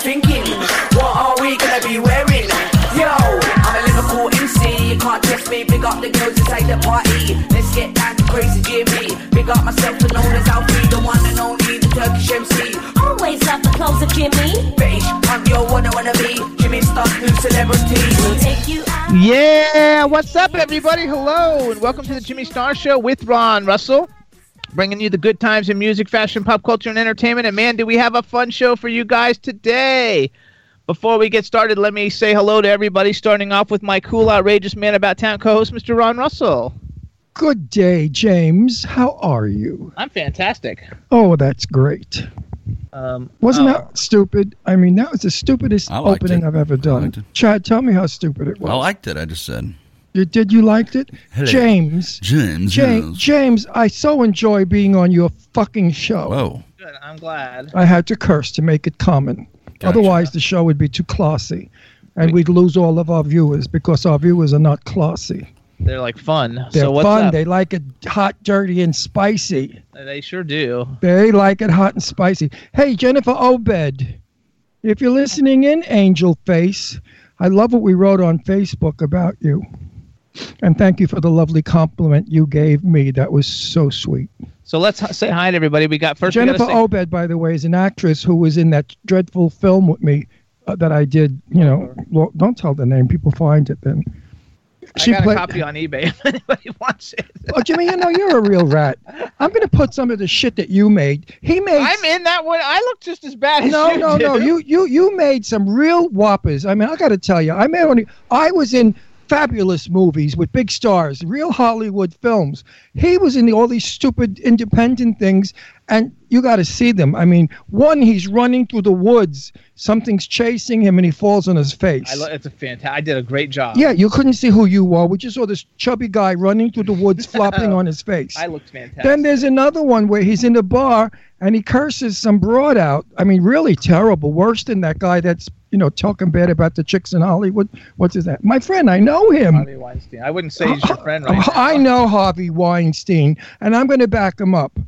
Thinking, what are we gonna be wearing? Yo, I'm a Liverpool MC, you can't test me. Big up the girls inside the party. Let's get down to crazy Jimmy. Big up myself, and known as Alfie, the one and only, the Turkish MC. Always love the clothes of Jimmy. British, I'm your one I wanna be. Jimmy Star, new celebrity. We'll take you out. Yeah, what's up, everybody? Hello, and welcome to the Jimmy Star Show with Ron Russell, bringing you the good times in music, fashion, pop culture, and entertainment. And man, do we have a fun show for you guys today! Before we get started, let me say hello to everybody, starting off with my cool, outrageous man about town co host, Mr. Ron Russell. Good day, James. How are you? I'm fantastic. Oh, that's great. Um, Wasn't oh, that stupid? I mean, that was the stupidest opening it. I've ever done. Chad, tell me how stupid it was. I liked it. I just said, you, did you liked it? Hello. James. James. James, yes. James, I so enjoy being on your fucking show. Whoa. Good, I'm glad. I had to curse to make it common. Gotcha. Otherwise, the show would be too classy. And we'd lose all of our viewers because our viewers are not classy. They're like fun. They're so what's fun. up? They like it hot, dirty, and spicy. They sure do. They like it hot and spicy. Hey, Jennifer Obed, if you're listening in, Angel Face, I love what we wrote on Facebook about you. And thank you for the lovely compliment you gave me. That was so sweet. So let's h- say hi to everybody. We got first. Jennifer say- Obed, by the way, is an actress who was in that dreadful film with me uh, that I did. You know, well, don't tell the name. People find it then. I got a copy on eBay if anybody wants it. Oh, Jimmy, you know you're a real rat. I'm going to put some of the shit that you made. He made. I'm in that one. I look just as bad as no, you no, do. no. You, you, you made some real whoppers. I mean, I got to tell you, I made only. I was in fabulous movies with big stars, real Hollywood films. He was in all these stupid independent things, and you got to see them. I mean, one, he's running through the woods. Something's chasing him, and he falls on his face. I lo- it's a fantastic. I did a great job. yeah, you couldn't see who you were. We just saw this chubby guy running through the woods, flopping on his face. I looked fantastic. Then there's another one where he's in a bar and he curses some broad out. I mean, really terrible. Worse than that guy that's you know talking bad about the chicks in Hollywood. What's his name? My friend, I know him. Harvey Weinstein. I wouldn't say he's your friend right now. I know Harvey Weinstein, and I'm going to back him up.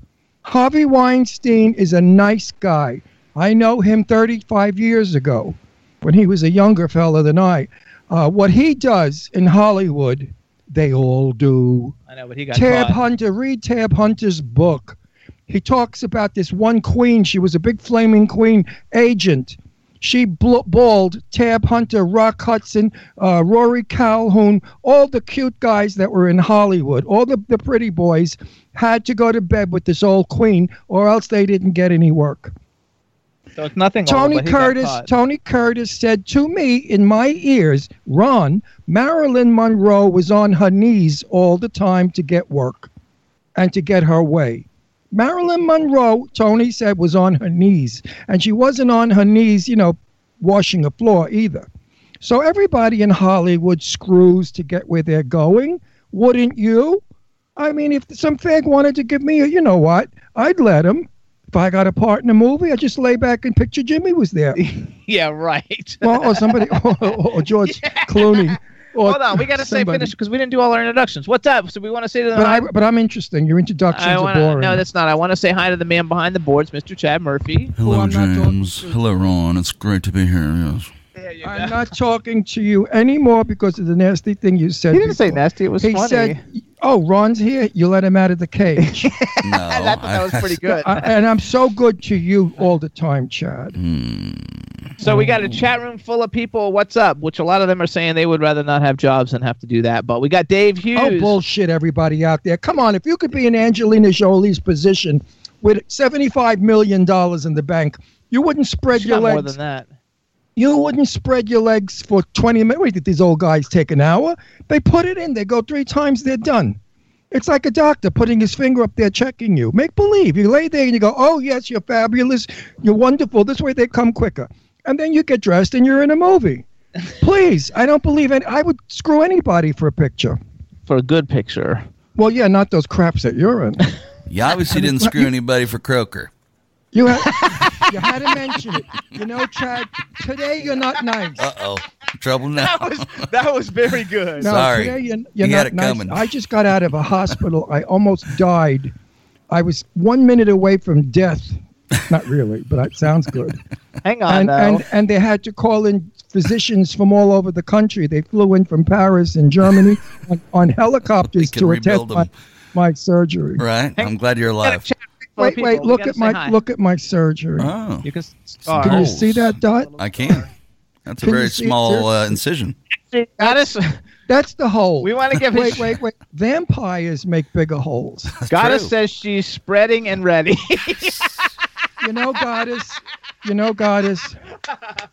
Harvey Weinstein is a nice guy. I know him 35 years ago when he was a younger fella than I. Uh, what he does in Hollywood, they all do. I know, but he got Tab caught. Hunter, read Tab Hunter's book. He talks about this one queen. She was a big flaming queen agent. She balled Tab Hunter, Rock Hudson, uh, Rory Calhoun, all the cute guys that were in Hollywood, all the, the pretty boys had to go to bed with this old queen, or else they didn't get any work. So it's nothing. Tony got Curtis. Tony Curtis said to me in my ears, "Ron, Marilyn Monroe was on her knees all the time to get work, and to get her way." Marilyn Monroe, Tony said, was on her knees, and she wasn't on her knees, you know, washing a floor either. So everybody in Hollywood screws to get where they're going. Wouldn't you? I mean, if some fag wanted to give me a, you know what, I'd let him. If I got a part in a movie, I just lay back and picture Jimmy was there. Yeah, right. Well, or somebody, or, or George Clooney. Or Hold on, we got to say finish because we didn't do all our introductions. What's up? So we want to say to the But I, but I'm interesting. Your introductions I are wanna, boring. no, that's not. I want to say hi to the man behind the boards, Mr. Chad Murphy. Hello, I'm not talking James. Hello, Ron. It's great to be here. Yes. Yeah, you I'm go. not talking to you anymore because of the nasty thing you said. He didn't say nasty. It was He funny. said, "Oh, Ron's here. You let him out of the cage." No, I thought that was pretty good. I, and I'm so good to you all the time, Chad. Hmm. So we got a chat room full of people. What's up? Which a lot of them are saying they would rather not have jobs than have to do that. But we got Dave Hughes. Oh, bullshit, everybody out there. Come on, if you could be in Angelina Jolie's position with $75 million in the bank, you wouldn't spread She's your got more than that. You wouldn't spread your legs for 20 minutes. Wait, did these old guys take an hour? They put it in. They go three times, they're done. It's like a doctor putting his finger up there checking you. Make believe. You lay there and you go, oh, yes, you're fabulous. You're wonderful. This way they come quicker. And then you get dressed and you're in a movie. Please, I don't believe it. I would screw anybody for a picture. For a good picture. Well, yeah, not those craps that you're in. You obviously didn't screw anybody for Croker. You had, you had to mention it. You know, Chad, today you're not nice. Uh oh, trouble now. That was that was very good. No, Sorry. today you're, you're You not had it nice. coming. I just got out of a hospital. I almost died. I was one minute away from death. Not really, but it sounds good. Hang on, and, though. and and they had to call in physicians from all over the country. They flew in from Paris and Germany on, on helicopters to attend my, my surgery. Right? I'm glad you're We got alive. Chat room full of Wait, people. wait! Look at my hi. look at my surgery. Oh, You can. Sorry. Can you see that dot? I can. That's a Can very small uh, incision. Goddess, That's the hole. we want to give. wait, wait, wait! Vampires make bigger holes. Goddess true. says she's spreading and ready. You know, goddess. You know, goddess.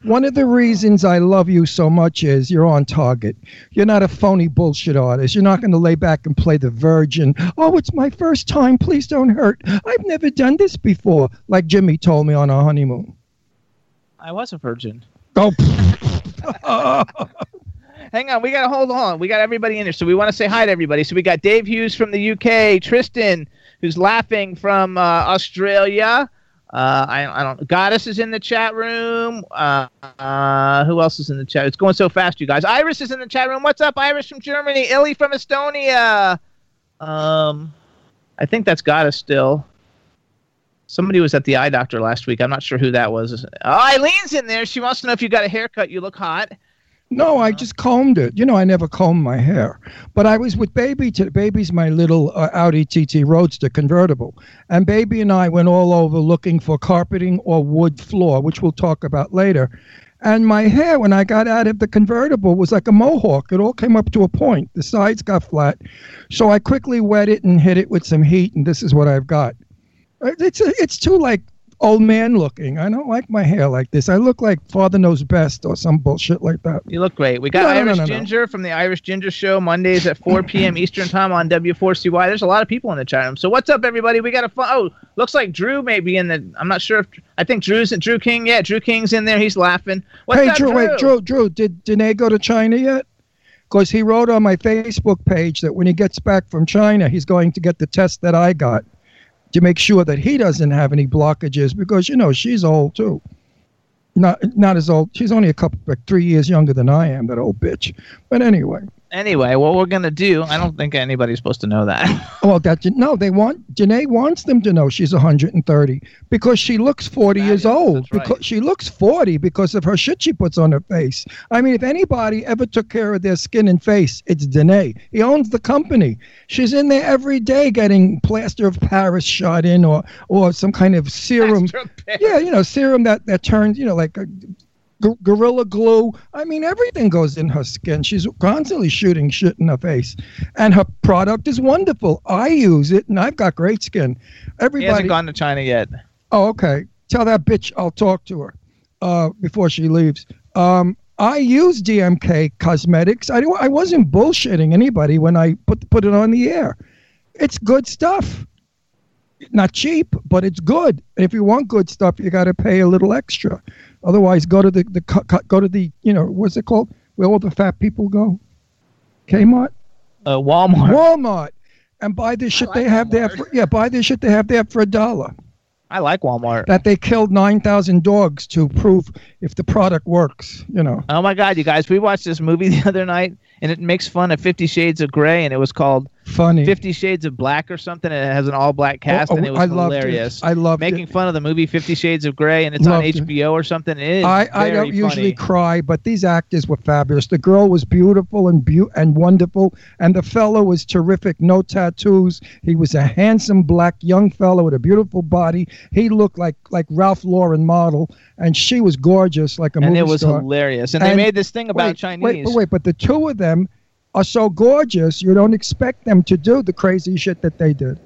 One of the reasons I love you so much is you're on target. You're not a phony bullshit artist. You're not going to lay back and play the virgin. Oh, it's my first time. Please don't hurt. I've never done this before, like Jimmy told me on our honeymoon. I was a virgin. Oh, Hang on, we got to hold on. We got everybody in here, so we want to say hi to everybody. So we got Dave Hughes from the UK, Tristan, who's laughing from uh, Australia. Uh, I, I don't. Goddess is in the chat room. Uh, uh, who else is in the chat? It's going so fast, you guys. Iris is in the chat room. What's up, Iris from Germany? Illy from Estonia. Um, I think that's Goddess still. Somebody was at the eye doctor last week. I'm not sure who that was. Oh, Eileen's in there. She wants to know if you got a haircut. You look hot. No, I just combed it. You know, I never comb my hair. But I was with Baby. To, Baby's my little uh, Audi TT Roadster convertible. And Baby and I went all over looking for carpeting or wood floor, which we'll talk about later. And my hair, when I got out of the convertible, was like a mohawk. It all came up to a point. The sides got flat. So I quickly wet it and hit it with some heat, and this is what I've got. Uh, It's, it's too like old man looking. I don't like my hair like this. I look like Father Knows Best or some bullshit like that. You look great. We got No, Irish no, no. Ginger from the Irish Ginger Show Mondays at 4 p.m. Eastern Time on W4CY. There's a lot of people in the chat room. So what's up, everybody? We got a fun. Oh, looks like Drew may be in the. I'm not sure if I think Drew's in Drew King. Yeah, Drew King's in there. He's laughing. What's hey, up, Drew, wait, Drew, Drew, did Danae go to China yet? Because he wrote on my Facebook page that when he gets back from China, he's going to get the test that I got to make sure that he doesn't have any blockages because, you know, she's old too. Not, not as old. She's only a couple, like three years younger than I am, that old bitch. But anyway. Anyway, what we're gonna do? I don't think anybody's supposed to know that. Well, that no, they want Janae wants them to know she's 130 because she looks 40 years Fabulous, old. right. Because she looks 40 because of her shit she puts on her face. I mean, if anybody ever took care of their skin and face, it's Danae. He owns the company. She's in there every day getting plaster of Paris shot in or or some kind of serum. Yeah, you know, serum that that turns, you know, like a g- gorilla glue. I mean, everything goes in her skin. She's constantly shooting shit in her face, and her product is wonderful. I use it, and I've got great skin. he hasn't Everybody. gone to China yet. Oh, okay. Tell that bitch I'll talk to her uh, before she leaves. Um, I use DMK Cosmetics. I, I wasn't bullshitting anybody when I put put it on the air. It's good stuff. Not cheap, but it's good. And if you want good stuff, you got to pay a little extra. Otherwise, go to the, the cu- cu- go to the you know what's it called where all the fat people go, Kmart. Uh, Walmart. Walmart and buy this shit they have there for yeah buy this shit they have there for a dollar I like Walmart. that they killed 9,000 dogs to prove if the product works you know Oh my God, you guys! We watched this movie the other night, and it makes fun of Fifty Shades of Grey, and it was called Funny. Fifty Shades of Black or something. And it has an all black oh, cast, Oh, and it was I loved it. hilarious. I loved making it. fun of the movie Fifty Shades of Grey, and it's on Loved it. HBO or something. It is I, I don't usually cry, but these actors were fabulous. The girl was beautiful and beau- and wonderful, and the fellow was terrific. No tattoos. He was a handsome black young fellow with a beautiful body. He looked like like Ralph Lauren model, and she was gorgeous, like a and movie it was star. hilarious. And, they made this thing about wait, Chinese. Wait, but wait, but the two of them are so gorgeous. You don't expect them to do the crazy shit that they did.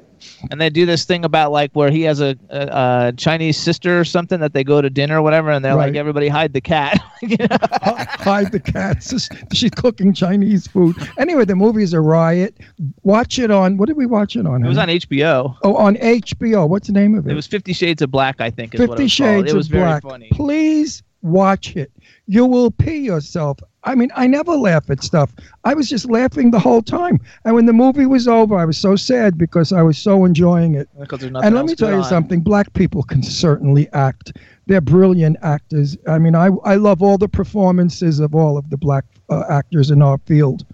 and they do this thing about like where he has a, a, a Chinese sister or something that they go to dinner or whatever, and they're like, everybody hide the cat. You know? hide the cats. She's cooking Chinese food. Anyway, the movie's a riot. Watch it on. What did we watch it on? It was on? HBO. Oh, on HBO. What's the name of it? It was Fifty Shades of Black, I think. Is what it Fifty Shades called. Shades It was of very Black. funny. Please watch it. You will pee yourself. I mean, I never laugh at stuff. I was just laughing the whole time. And when the movie was over, I was so sad because I was so enjoying it. Because And let me tell you on. something. Black people can certainly act. They're brilliant actors. I mean, I I love all the performances of all of the black uh, actors in our field.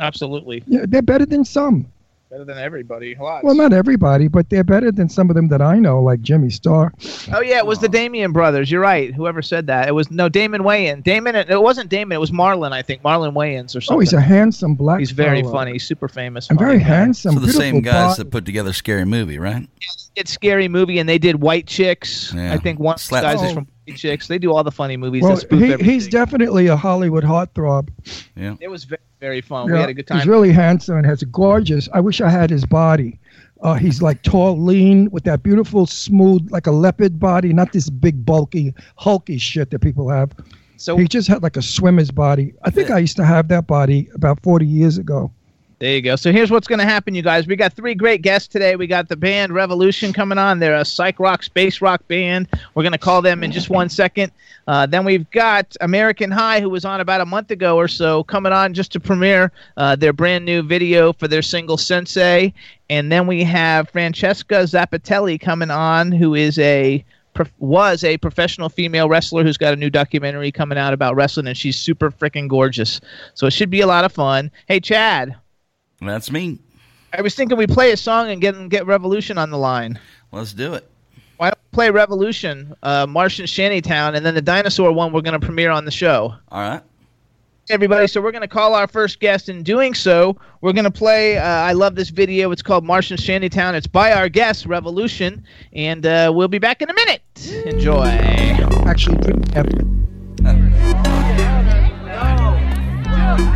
Absolutely. Yeah, they're better than some. Better than everybody. Lots. Well, not everybody, but they're better than some of them that I know, like Jimmy Star. Oh yeah, it was the Damien brothers. You're right. Whoever said that, it was no Damon Wayans. Damon, it wasn't Damon. It was Marlon, I think. Marlon Wayans or something. Oh, he's a handsome black. He's very fellow. funny. He's super famous. And very funny guy. handsome. So the same guys body. that put together Scary Movie, right? Did scary movie, and they did White Chicks. Yeah. I think one of Slap- guys is Oh. from White Chicks. They do all the funny movies. Well, that spoof he, he's definitely a Hollywood heartthrob. Yeah. It was very, very fun. we had a good time. He's really handsome and has a gorgeous. I wish I had his body. Uh, he's like tall, lean, with that beautiful, smooth, like a leopard body, not this big, bulky, hulky shit that people have. so He just had like a swimmer's body. I think I used to have that body about 40 years ago. There you go. So here's what's going to happen, you guys. We got three great guests today. We got the band Revolushn coming on. They're a psych rock, space rock band. We're going to call them in just one second. Uh, then we've got American High, who was on about a month ago or so, coming on just to premiere uh, their brand new video for their single Sensei. And then we have Francesca Zappitelli coming on, who is a was a professional female wrestler who's got a new documentary coming out about wrestling, and she's super freaking gorgeous. So it should be a lot of fun. Hey, Chad. That's me. I was thinking we play a song and get get Revolushn on the line. Let's do it. Why don't we play Revolushn, uh, Martian Shantytown, and then the dinosaur one we're going to premiere on the show. All right. Everybody, so we're going to call our first guest. In doing so, we're going to play. Uh, I love this video. It's called Martian Shantytown. It's by our guest, Revolushn, and uh, we'll be back in a minute. Enjoy. Actually,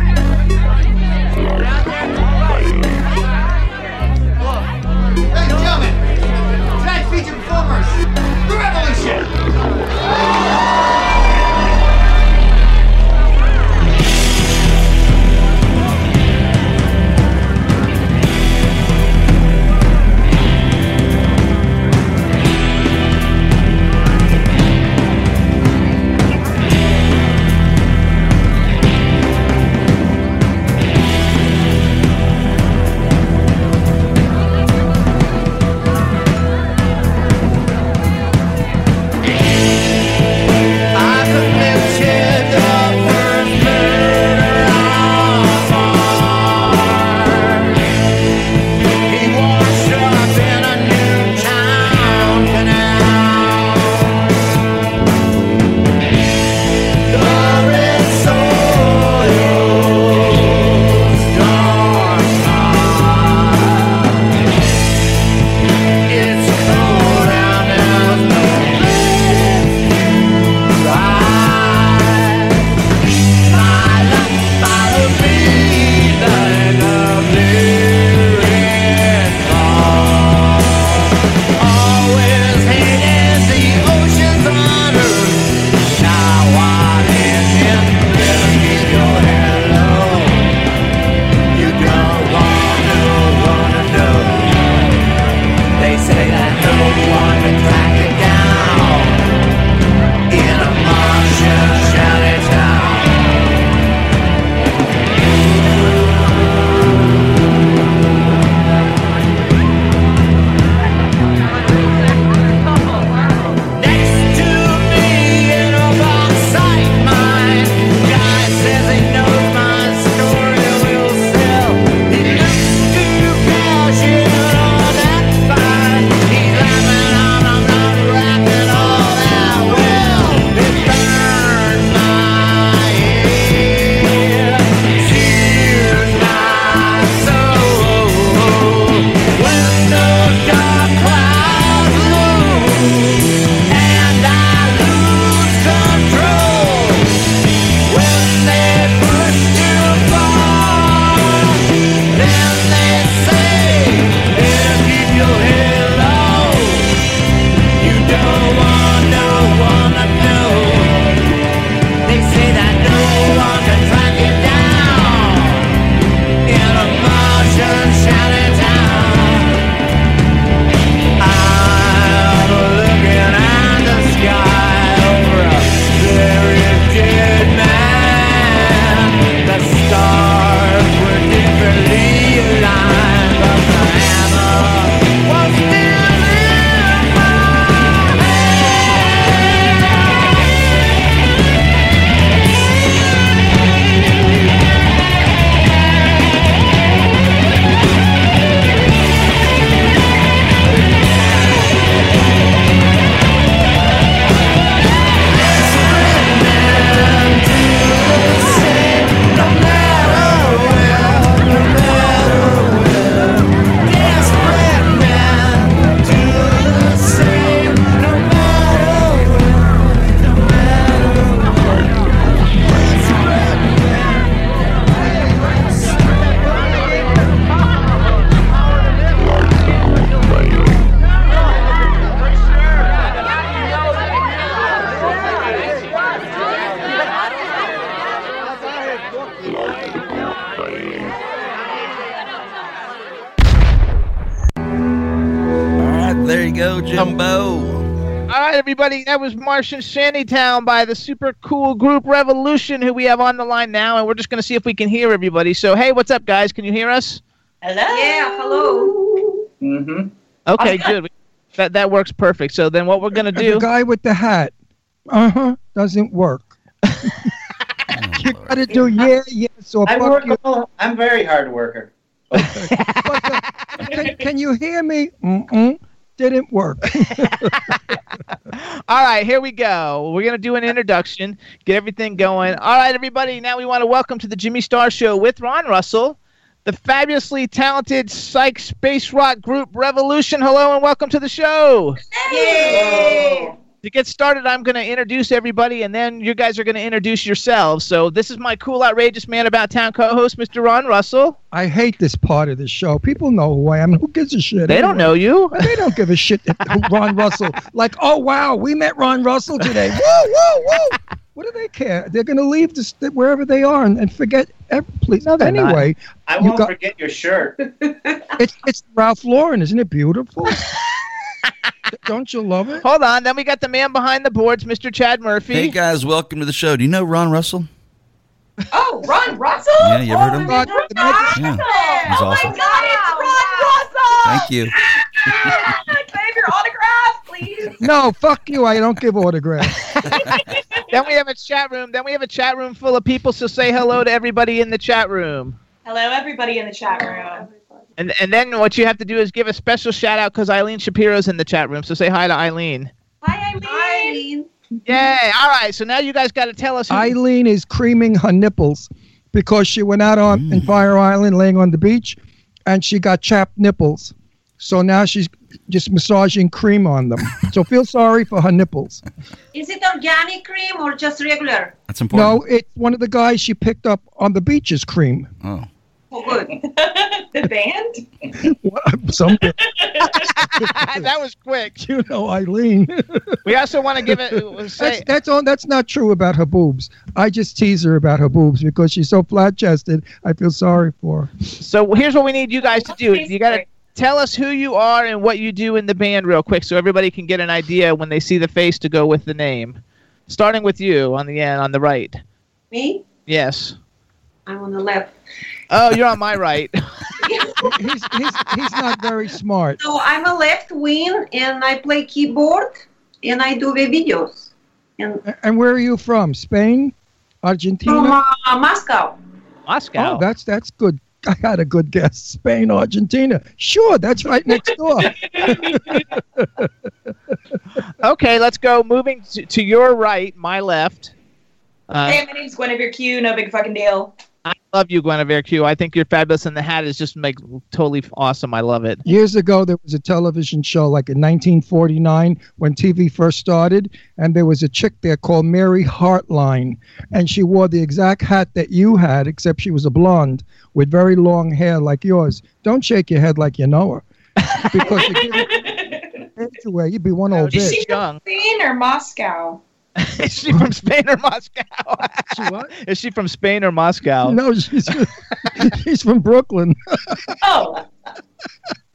everybody, that was Martian Shantytown by the super cool group Revolushn, who we have on the line now, and we're just going to see if we can hear everybody. So, hey, what's up, guys? Can you hear us? Hello. Yeah, hello. Mm-hmm. Okay, good. That that works perfect. So then, what we're going to The do? guy with the hat. Uh huh. Doesn't work. you gotta do yeah, yes, or I fuck work. you. all- I'm very hard worker. But, uh, can, can you hear me? Mm-mm. Didn't work. All right, here we go. We're going to do an introduction, get everything going. All right, everybody, now we want to welcome to the Jimmy Star Show with Ron Russell, the fabulously talented psych space rock group Revolushn. Hello and welcome to the show. Yay! To get started, I'm going to introduce everybody, and then you guys are going to introduce yourselves. So this is my cool, outrageous man about town co-host, Mr. Ron Russell. I hate this part of the show. People know who I am. Who gives a shit? They don't know you. They don't give a shit. Ron Russell, like, oh wow, we met Ron Russell today. Whoa, whoa, whoa! What do they care? They're gonna leave this wherever they are and, and forget. Every, please. No, they're not. anyway, I You won't got- forget your shirt. it's it's Ralph Lauren, isn't it beautiful? don't you love it? Hold on. Then we got the man behind the boards, Mr. Chad Murphy. Hey guys, welcome to the show. Do you know Ron Russell? Oh, Ron Russell? Yeah, you ever heard of him? Rod- the magic- Yeah, he's oh awesome. my God, it's Ron Russell! Thank you. Can I have your autograph, please? No, fuck you. I don't give autographs. Then we have a chat room. Then we have a chat room full of people. So say hello to everybody in the chat room. Hello, everybody in the chat room. And and then what you have to do is give a special shout out because Eileen Shapiro's in the chat room. So say hi to Eileen. Hi, Eileen. Yay! All right. So now you guys got to tell us. Who, Eileen is creaming her nipples because she went out on in mm. Fire Island, laying on the beach, and she got chapped nipples. So now she's just massaging cream on them. So feel sorry for her nipples. Is it organic cream or just regular? That's important. No, it's one of the guys she picked up on the beach's cream. Oh. Good. the band? What- Something, that was quick. you know, Eileen. We also want to give it. uh, That's Say, that's all. That's not true about her boobs. I just tease her about her boobs because she's so flat chested. I feel sorry for her. so here's what we need you guys to do. You got to tell us who you are and what you do in the band real quick, so everybody can get an idea when they see the face to go with the name. Starting with you on the end, on the right. Me? Yes. I'm on the left. Oh, you're on my right. He's he's he's not very smart. So I'm a left wing and I play keyboard and I do the videos. And And where are you from? Spain, Argentina? from uh, Moscow. Moscow. Oh, that's that's good. I had a good guess. Spain, Argentina. Sure, that's right next door. Okay, let's go. Moving to, to your right, my left. Uh, hey, my name's Guinevere Q. No big fucking deal. I love you, Guinevere Q. I think you're fabulous, and the hat is just like totally awesome. I love it. Years ago, there was a television show, like in 1949, when TV first started, and there was a chick there called Mary Hartline, and she wore the exact hat that you had, except she was a blonde with very long hair like yours. Don't shake your head like you know her, because you give it age away, you'd be one old Is bitch. she young. from Spain or Moscow? is she from Spain or Moscow? She what? Is she from Spain or Moscow? No, she's she's from Brooklyn. Oh,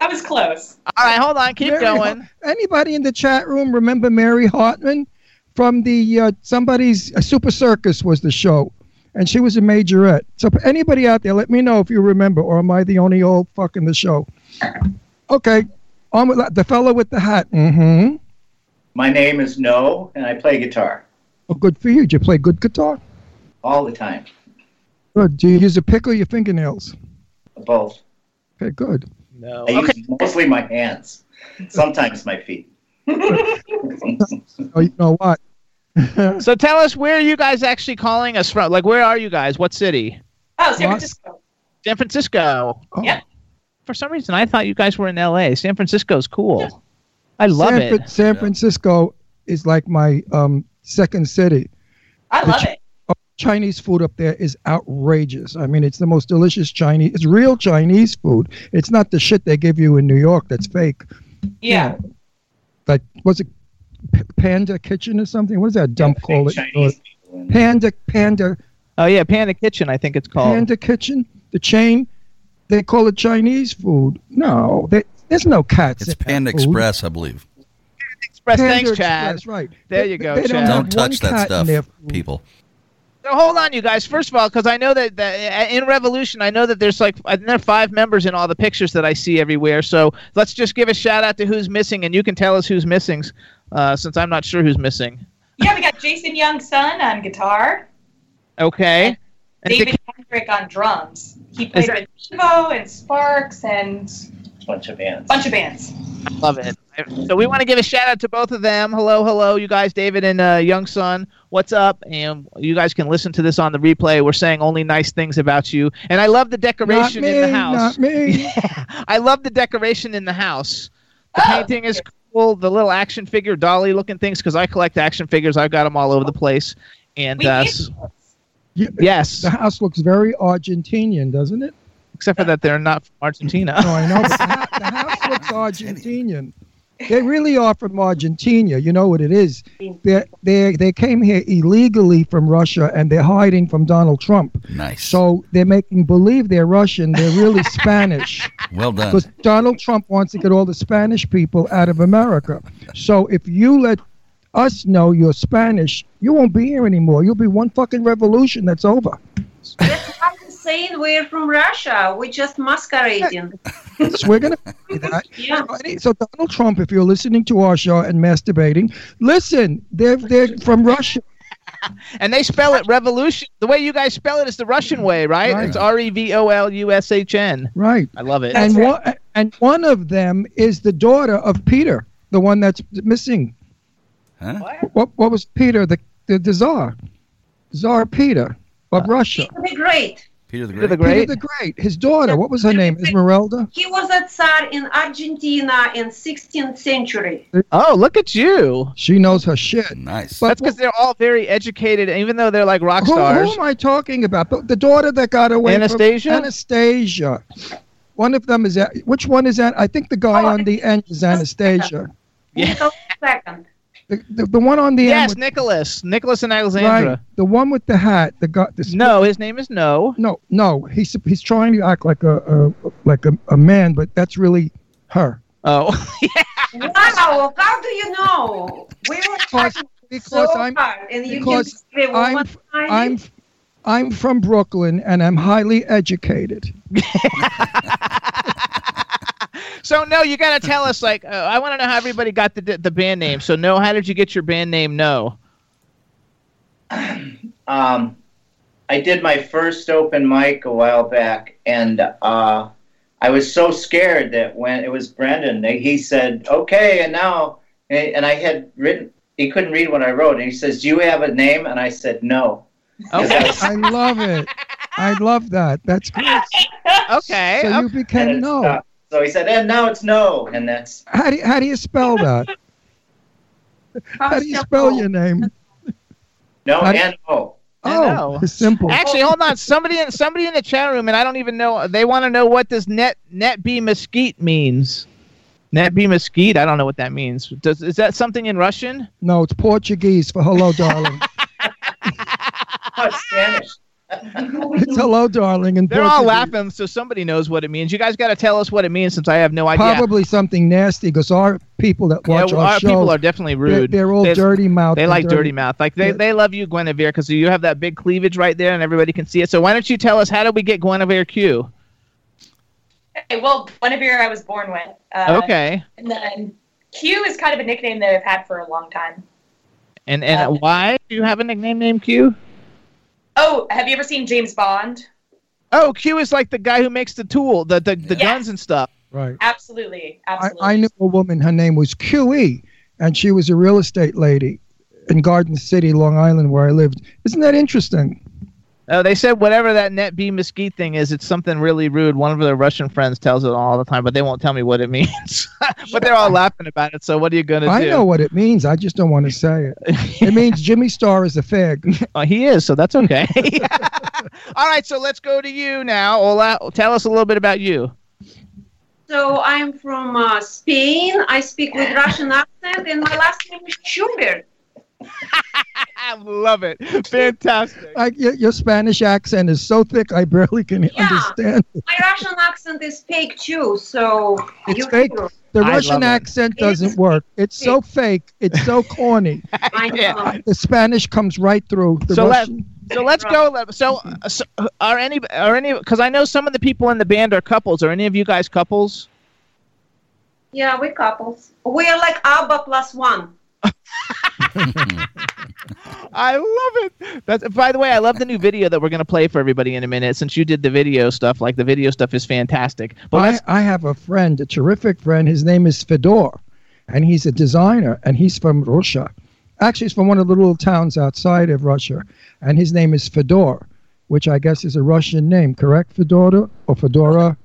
I was close. All right, hold on. Keep Mary going. Hart- Anybody in the chat room remember Mary Hartman from the uh, somebody's uh, Super Circus was the show, and she was a majorette. So anybody out there, let me know if you remember, or am I the only old fuck in the show? Okay, on with the fellow with the hat. Mm-hmm. My name is No, and I play guitar Oh, good for you. Do you play good guitar? all the time. Good. Do you use a pick or your fingernails? Both. Okay, good. No. I Okay. use mostly my hands. Sometimes my feet. Oh, you know what? So tell us where are you guys actually calling us from? Like, where are you guys? What city? Oh, San Mos- Francisco. San Francisco. Oh. Yeah. For some reason, I thought you guys were in L.A. San Francisco's cool. I love San, it. San Francisco is like my um, second city. I love it. Chinese food up there is outrageous. I mean, it's the most delicious Chinese. It's real Chinese food. It's not the shit they give you in New York that's fake. Yeah. Like, was it Panda Kitchen or something? What is that dump call it? Chinese people in- Panda Panda Oh yeah, Panda Kitchen. I think it's called. Panda Kitchen, the chain. They call it Chinese food. No, they, There's no cats. It's in Panda. Express, I believe. Express. Panda Thanks, Chad. Express, right. There They- you go, they don't Chad. Don't touch that stuff, people. So hold on, you guys. First of all, because I know that, that in Revolushn, I know that there's like there are five members in all the pictures that I see everywhere. So let's just give a shout out to who's missing, and you can tell us who's missing, uh, since I'm not sure who's missing. Yeah, we got Jason Young's son on guitar, Okay. And David Dick- Hendrick on drums. He played that- with Evo and Sparks and Bunch of bands. bunch of bands. Love it. So we want to give a shout out to both of them. Hello, hello, you guys, David and uh, Young Son. What's up? And you guys can listen to this on the replay. We're saying only nice things about you. And I love the Not decoration me, in the house. not me. Yeah. I love the decoration in the house. The Oh, painting is cool. The little action figure dolly looking things because I collect action figures. I've got them all over the place. And We uh, made s- those. Yeah, yes, The house looks very Argentinian, doesn't it? Except for that they're not from Argentina. No, I know, but the, ha- the house looks Argentinian. They really are from Argentina. You know what it is? They they they came here illegally from Russia, and they're hiding from Donald Trump. Nice. So they're making believe they're Russian. They're really Spanish well done. because Donald Trump wants to get all the Spanish people out of America. So if you let us know you're Spanish, you won't be here anymore. You'll be one fucking revolution that's over. That's why I'm saying we're from Russia. We're just masquerading. So we're gonna that. Yeah. So Donald Trump, if you're listening to our show and masturbating, listen. They're they're from Russia. and they spell it revolution. The way you guys spell it is the Russian way, right? Right. It's R E V O L U S H N. Right. I love it. That's and right. one and one of them is the daughter of Peter, the one that's missing. Huh? What what was Peter the the, the czar? Czar Peter of uh, Russia. It'll great. Peter the Peter the Great. Great. Peter the Great. His daughter. What was her name? Esmeralda. He was a Tsar in Argentina in 16th century. Oh, look at you. She knows her shit. Nice. But That's because they're all very educated, even though they're like rock who, stars. who am I talking about? The, the daughter that got away. from- Anastasia? Anastasia. One of them is that. Which one is that? I think the guy oh, on the end is Anastasia. Yeah. Second. The, the, the one on the Yes, end. With, Nicholas. Nicholas and right. Alexandra. The one with the hat. The guy. The, No, his name is No. No, no. He's he's trying to act like a, a like a, a man, but that's really her. Oh, Wow, how do you know? We were Because, talking because so I'm hard, and you because can I'm one time. I'm I'm from Brooklyn and I'm highly educated. so no, you got to tell us. Like, uh, I want to know how everybody got the the band name. So no, how did you get your band name? No. Um, I did my first open mic a while back, and uh, I was so scared that when it was Brendan, he said, "Okay," and now, and I had written. He couldn't read what I wrote, and he says, "Do you have a name?" And I said, "No." Okay. I love it. I love that. That's great. Okay. So you became no. So he said, "And now it's no," and that's How do you, how do you spell that? How do you spell your name? no and no. Oh, it's simple. Actually, hold on. Somebody in somebody in the chat room, and I don't even know. They want to know what does net net be mesquite means. Net be mesquite. I don't know what that means. Does is that something in Russian? No, it's Portuguese for hello, darling. Oh, Spanish. It's hello, darling, And They're all laughing, so somebody knows what it means. You guys got to tell us what it means, since I have no idea. Probably something nasty because our people that watch well, our, our show, people are definitely they're, rude. they're all They- dirty mouth. They like dirty mouth. Like they, Yeah. they love you, Guinevere, because you have that big cleavage right there, and everybody can see it. So why don't you tell us how did we get Guinevere Q? Okay, well, Guinevere I was born with. Uh, okay, And then Q is kind of a nickname that I've had for a long time. and and uh, why do you have a nickname named Q? Oh, have you ever seen James Bond? Oh, Q is like the guy who makes the tool, the the, the Yes. guns and stuff. Right. Absolutely, I, absolutely. I knew a woman. Her name was QE, and she was a real estate lady in Garden City, Long Island, where I lived. Isn't that interesting? Oh, they said whatever that net B mesquite thing is, it's something really rude. One of their Russian friends tells it all the time, but they won't tell me what it means. but they're all laughing about it. So what are you gonna I do? I know what it means. I just don't want to say it. It means Jimmy Star is a fag. Uh, he is, so that's okay. all right, so let's go to you now. Ola, tell us a little bit about you. So I'm from uh, Spain. I speak with Russian accent, and my last name is Schubert. I love it. Fantastic. I, your, your Spanish accent is so thick I barely can understand. My Russian accent is fake too, so It's you fake. too. The I Russian love it. accent doesn't work. It's so fake. It's so corny. I know. The Spanish comes right through. The So Let- so let's go. So, so are any are any because I know some of the people in the band are couples. Are any of you guys couples? Yeah, we're couples. We are like ABBA plus one. I love it. That's by the way, I love the new video that we're gonna play for everybody in a minute. Since you did the video stuff, like the video stuff is fantastic. But I, I have a friend, a terrific friend. His name is Fedor, and he's a designer, and he's from Russia. Actually, he's from one of the little towns outside of Russia, and his name is Fedor, which I guess is a Russian name, correct, Fedora or Fedora?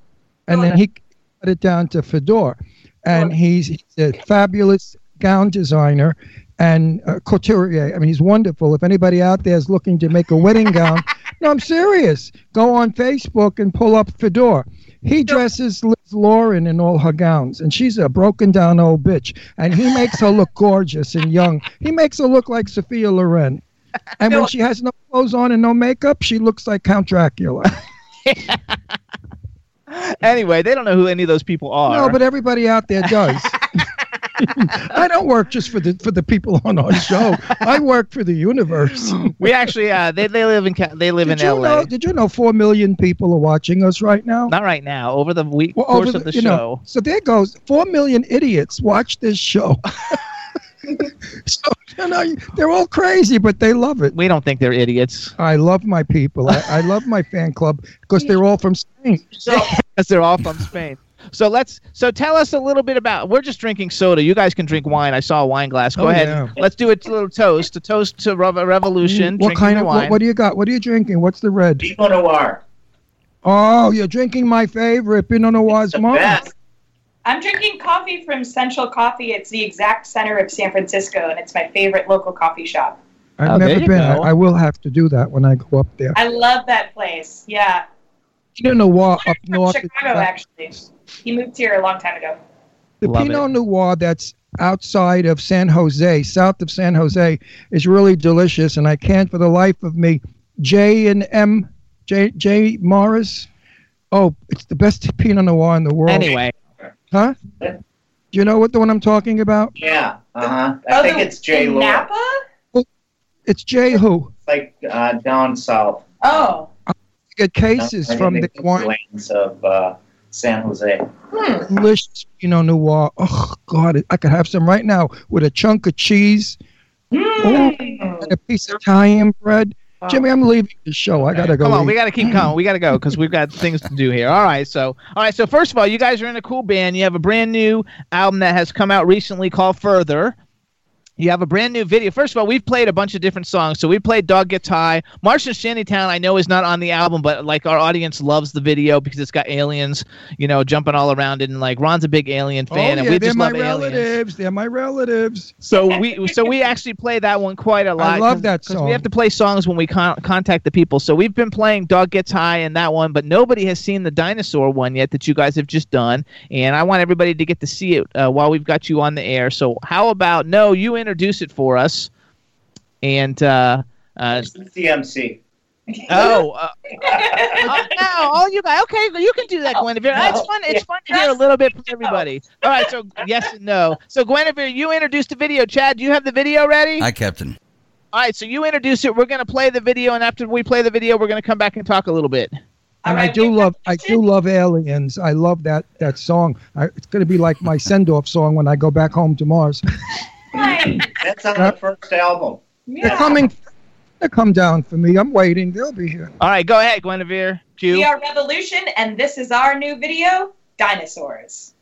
And then he cut it down to Fedor, and he's, he's a fabulous gown designer and uh, couturier. I mean, he's wonderful. If anybody out there is looking to make a wedding gown, no, I'm serious. Go on Facebook and pull up Fedor. He dresses Liz Lauren in all her gowns, and she's a broken down old bitch. And he makes her look gorgeous and young. He makes her look like Sophia Loren. And when she has no clothes on and no makeup, she looks like Count Dracula. anyway, they don't know who any of those people are. No, but everybody out there does. I don't work just for the for the people on our show. I work for the universe. we actually uh, they they live in they live Did in L.A. know? Did you know four million people are watching us right now? Not right now. Over the week Well, course over of the show. know, so there goes four million idiots watch this show. so you know, they're all crazy, but they love it. We don't think they're idiots. I love my people. I, I love my fan club because they're all from Spain. because they're all from Spain. So let's so tell us a little bit about. We're just drinking soda. You guys can drink wine. I saw a wine glass. Go Oh, ahead. yeah. Let's do a little toast. A toast to Rev- Revolushn. What kind of wine. what, what do you got? What are you drinking? What's the red? Pinot Noir. Oh, you're drinking my favorite Pinot Noir's mom. Best. I'm drinking coffee from Central Coffee. It's the exact center of San Francisco, and it's my favorite local coffee shop. I've Oh, never been. I, go. I will have to do that when I go up there. I love that place. Yeah. Pinot Noir up north. Chicago, actually. He moved here a long time ago. The Love Pinot it. Noir that's outside of San Jose, south of San Jose, is really delicious, and I can't for the life of me. J and M, J J Morris. Oh, it's the best Pinot Noir in the world. Anyway, huh? Do you know what the one I'm talking about? Yeah. Uh huh. I Oh, think the- it's J in Napa? It's J who. It's like uh, down south. Oh. You get cases Down from the the wine. lanes of uh, San Jose. Hmm. delicious Pinot Noir. Oh God, I could have some right now with a chunk of cheese Mm. and a piece of Italian bread. Jimmy, I'm leaving the show. I gotta go. come on. eat. We got to keep going. We got to go because we've got things to do here. All right. So, all right. So first of all, you guys are in a cool band. You have a brand new album that has come out recently called Further. You have a brand new video. First of all, we've played a bunch of different songs. So we played Dog Gets High. Martian Shantytown, I know, is not on the album, but like our audience loves the video because it's got aliens, you know, jumping all around it. And like Ron's a big alien Oh, fan, yeah, and we they're just my love aliens. relatives. They're my relatives. So we so we actually play that one quite a lot. love 'cause- that song. we have to play songs when we con- contact the people. So we've been playing "Dog Gets High" and that one, but nobody has seen the dinosaur one yet that you guys have just done. And I want everybody to get to see it uh, while we've got you on the air. So how about no, you introduce it for us, and uh, uh, CMC. oh. Uh, uh, no, all you guys. Okay, you can do that, Guinevere. It's fun. It's fun to hear a little bit from everybody. All right, so yes and no. So Guinevere, you introduced the video. Chad, do you have the video ready? Hi, Captain. All right, so you introduce it. We're going to play the video, and after we play the video, we're going to come back and talk a little bit. And I do love, I do love aliens. I love that that song. I, it's going to be like my send-off song when I go back home to Mars. That's on the first album. Yeah. They're coming. They come down for me. I'm waiting. They'll be here. All right, go ahead, Guinevere. Q. We are Revolushn, and this is our new video, Dinosaurs.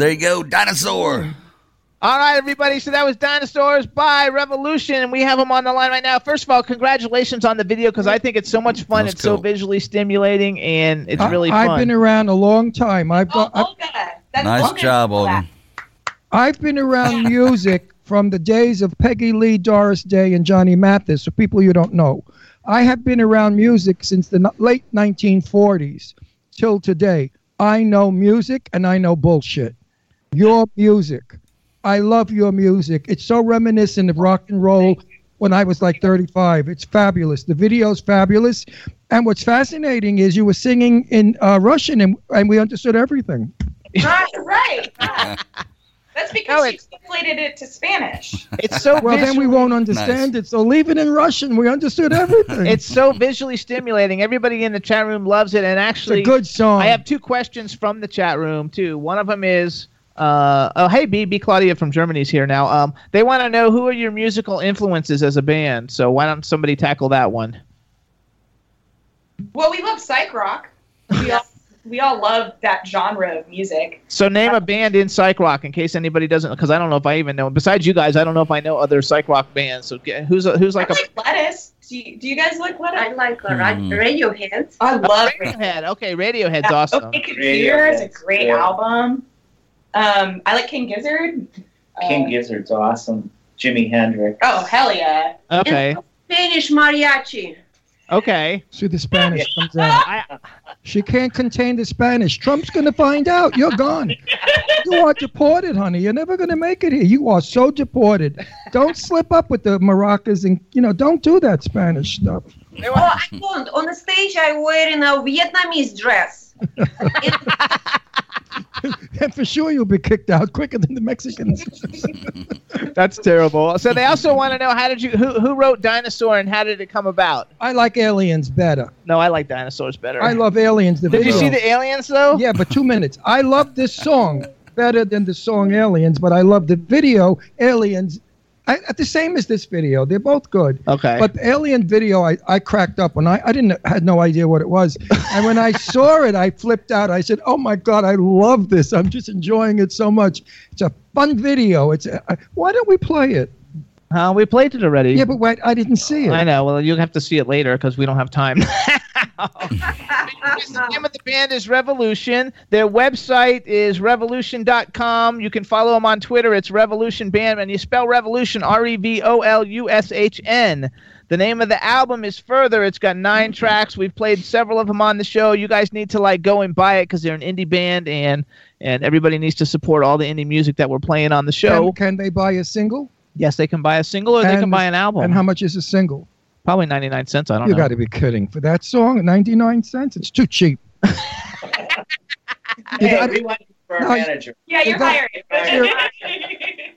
There you go, dinosaur. All right, everybody. So that was Dinosaurs by Revolushn, and we have them on the line right now. First of all, congratulations on the video because I think it's so much fun. That's it's so visually stimulating, and it's I- really fun. I've been around a long time. I've Oh, got, I've, Olga. That's Nice Olga's job, for that. Olga. I've been around music from the days of Peggy Lee, Doris Day, and Johnny Mathis. For people you don't know, I have been around music since the late 1940s till today. I know music and I know bullshit. Your music. I love your music. It's so reminiscent of rock and roll when I was like 35. It's fabulous. The video's fabulous. And what's fascinating is you were singing in uh, Russian and, and we understood everything. Right, right. yeah. That's because No, she translated it to Spanish. It's so Well, then we won't understand it. So leave it in Russian. We understood everything. It's so visually stimulating. Everybody in the chat room loves it, and It's actually, a good song. I have two questions from the chat room too. One of them is, uh, oh hey B B Claudia from Germany's here now. Um, they want to know who are your musical influences as a band. So why don't somebody tackle that one? Well, we love psych rock. We all we all love that genre of music. So name a band in psych rock in case anybody doesn't, because I don't know if I even know. Besides you guys, I don't know if I know other psych rock bands. So get, who's a, who's like I a like lettuce. Do you, do you guys like lettuce? I like ra-. Radiohead. I love Radiohead? Okay, Radiohead's awesome. Okay, Computer is a great great. album. Um, I like King Gizzard. King Uh, Gizzard's awesome. Jimi Hendrix. Oh hell yeah! Okay, Spanish mariachi. okay. See, the Spanish comes out. I, She can't contain the Spanish. Trump's going to find out. You're gone. You are deported, honey. You're never going to make it here. You are so deported. Don't slip up with the maracas and, you know, don't do that Spanish stuff. Oh, I don't. On the stage, I wearing a Vietnamese dress. And for sure you'll be kicked out quicker than the Mexicans. That's terrible. So they also want to know how did you who who wrote Dinosaur and how did it come about? I like aliens better. No, I like dinosaurs better. I love aliens. The Did you see the aliens though? Yeah, but two minutes. I love this song better than the song Aliens, but I love the video Aliens. I, at the same as this video, they're both good. Okay. But the Alien video, I, I cracked up when I I didn't had no idea what it was, and when I saw it, I flipped out. I said, "Oh my God, I love this! I'm just enjoying it so much. It's a fun video. It's a, why don't we play it? Uh, we played it already. Yeah, but wait, I didn't see it. I know. Well, you'll have to see it later because we don't have time. the name of the band is Revolushn. Their website is revolushn.com. You can follow them on Twitter. It's Revolushn Band, and you spell Revolushn R E V O L U S H N. The name of the album is Further. It's got nine tracks. We've played several of them on the show. You guys need to like go and buy it because they're an indie band, and and everybody needs to support all the indie music that we're playing on the show. Can, can they buy a single? Yes, they can buy a single or they can buy an album. And how much is a single? Probably 99 cents. I don't You know. got to be kidding. For that song, 99 cents? It's too cheap. Hey, got- we want you for our No, manager. Yeah, you're got- hired.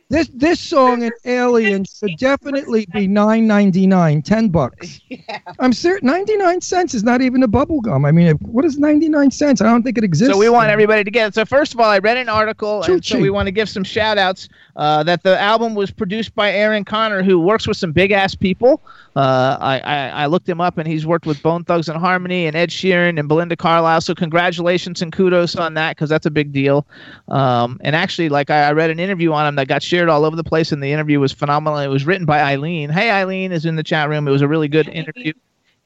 This this song in Alien should definitely be nine ninety nine, ten bucks. Yeah. I'm certain ninety nine cents is not even a bubble gum. I mean, what is ninety nine cents? I don't think it exists. So we want everybody to get it. So first of all, I read an article, Too and so we want to give some shout outs uh, that the album was produced by Aaron Connor, who works with some big ass people. Uh, I, I, I looked him up, and he's worked with Bone Thugs and Harmony and Ed Sheeran and Belinda Carlisle. So congratulations and kudos on that because that's a big deal. Um, and actually, like I, I read an interview on him that got shared all over the place, and the interview was phenomenal. It was written by Eileen. Hey, Eileen is in the chat room. It was a really good interview.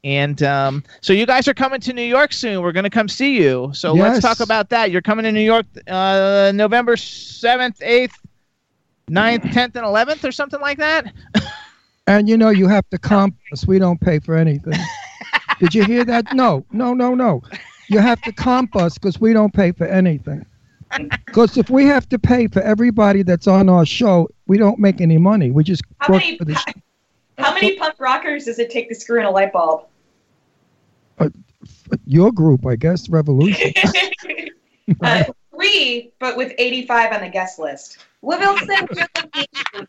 And um, so you guys are coming to New York soon. We're going to come see you. So let's talk about that. You're coming to New York uh, November 7th, 8th, 9th, 10th, and 11th or something like that. And you know, you have to comp us. We don't pay for anything. Did you hear that? No, no, no, no. You have to comp us because we don't pay for anything. Because if we have to pay for everybody that's on our show, we don't make any money. We just How many, for the sh- how many punk rockers does it take to screw in a light bulb? your group, I guess, Revolushn. uh, three, but with 85 on the guest list. We will send you donation.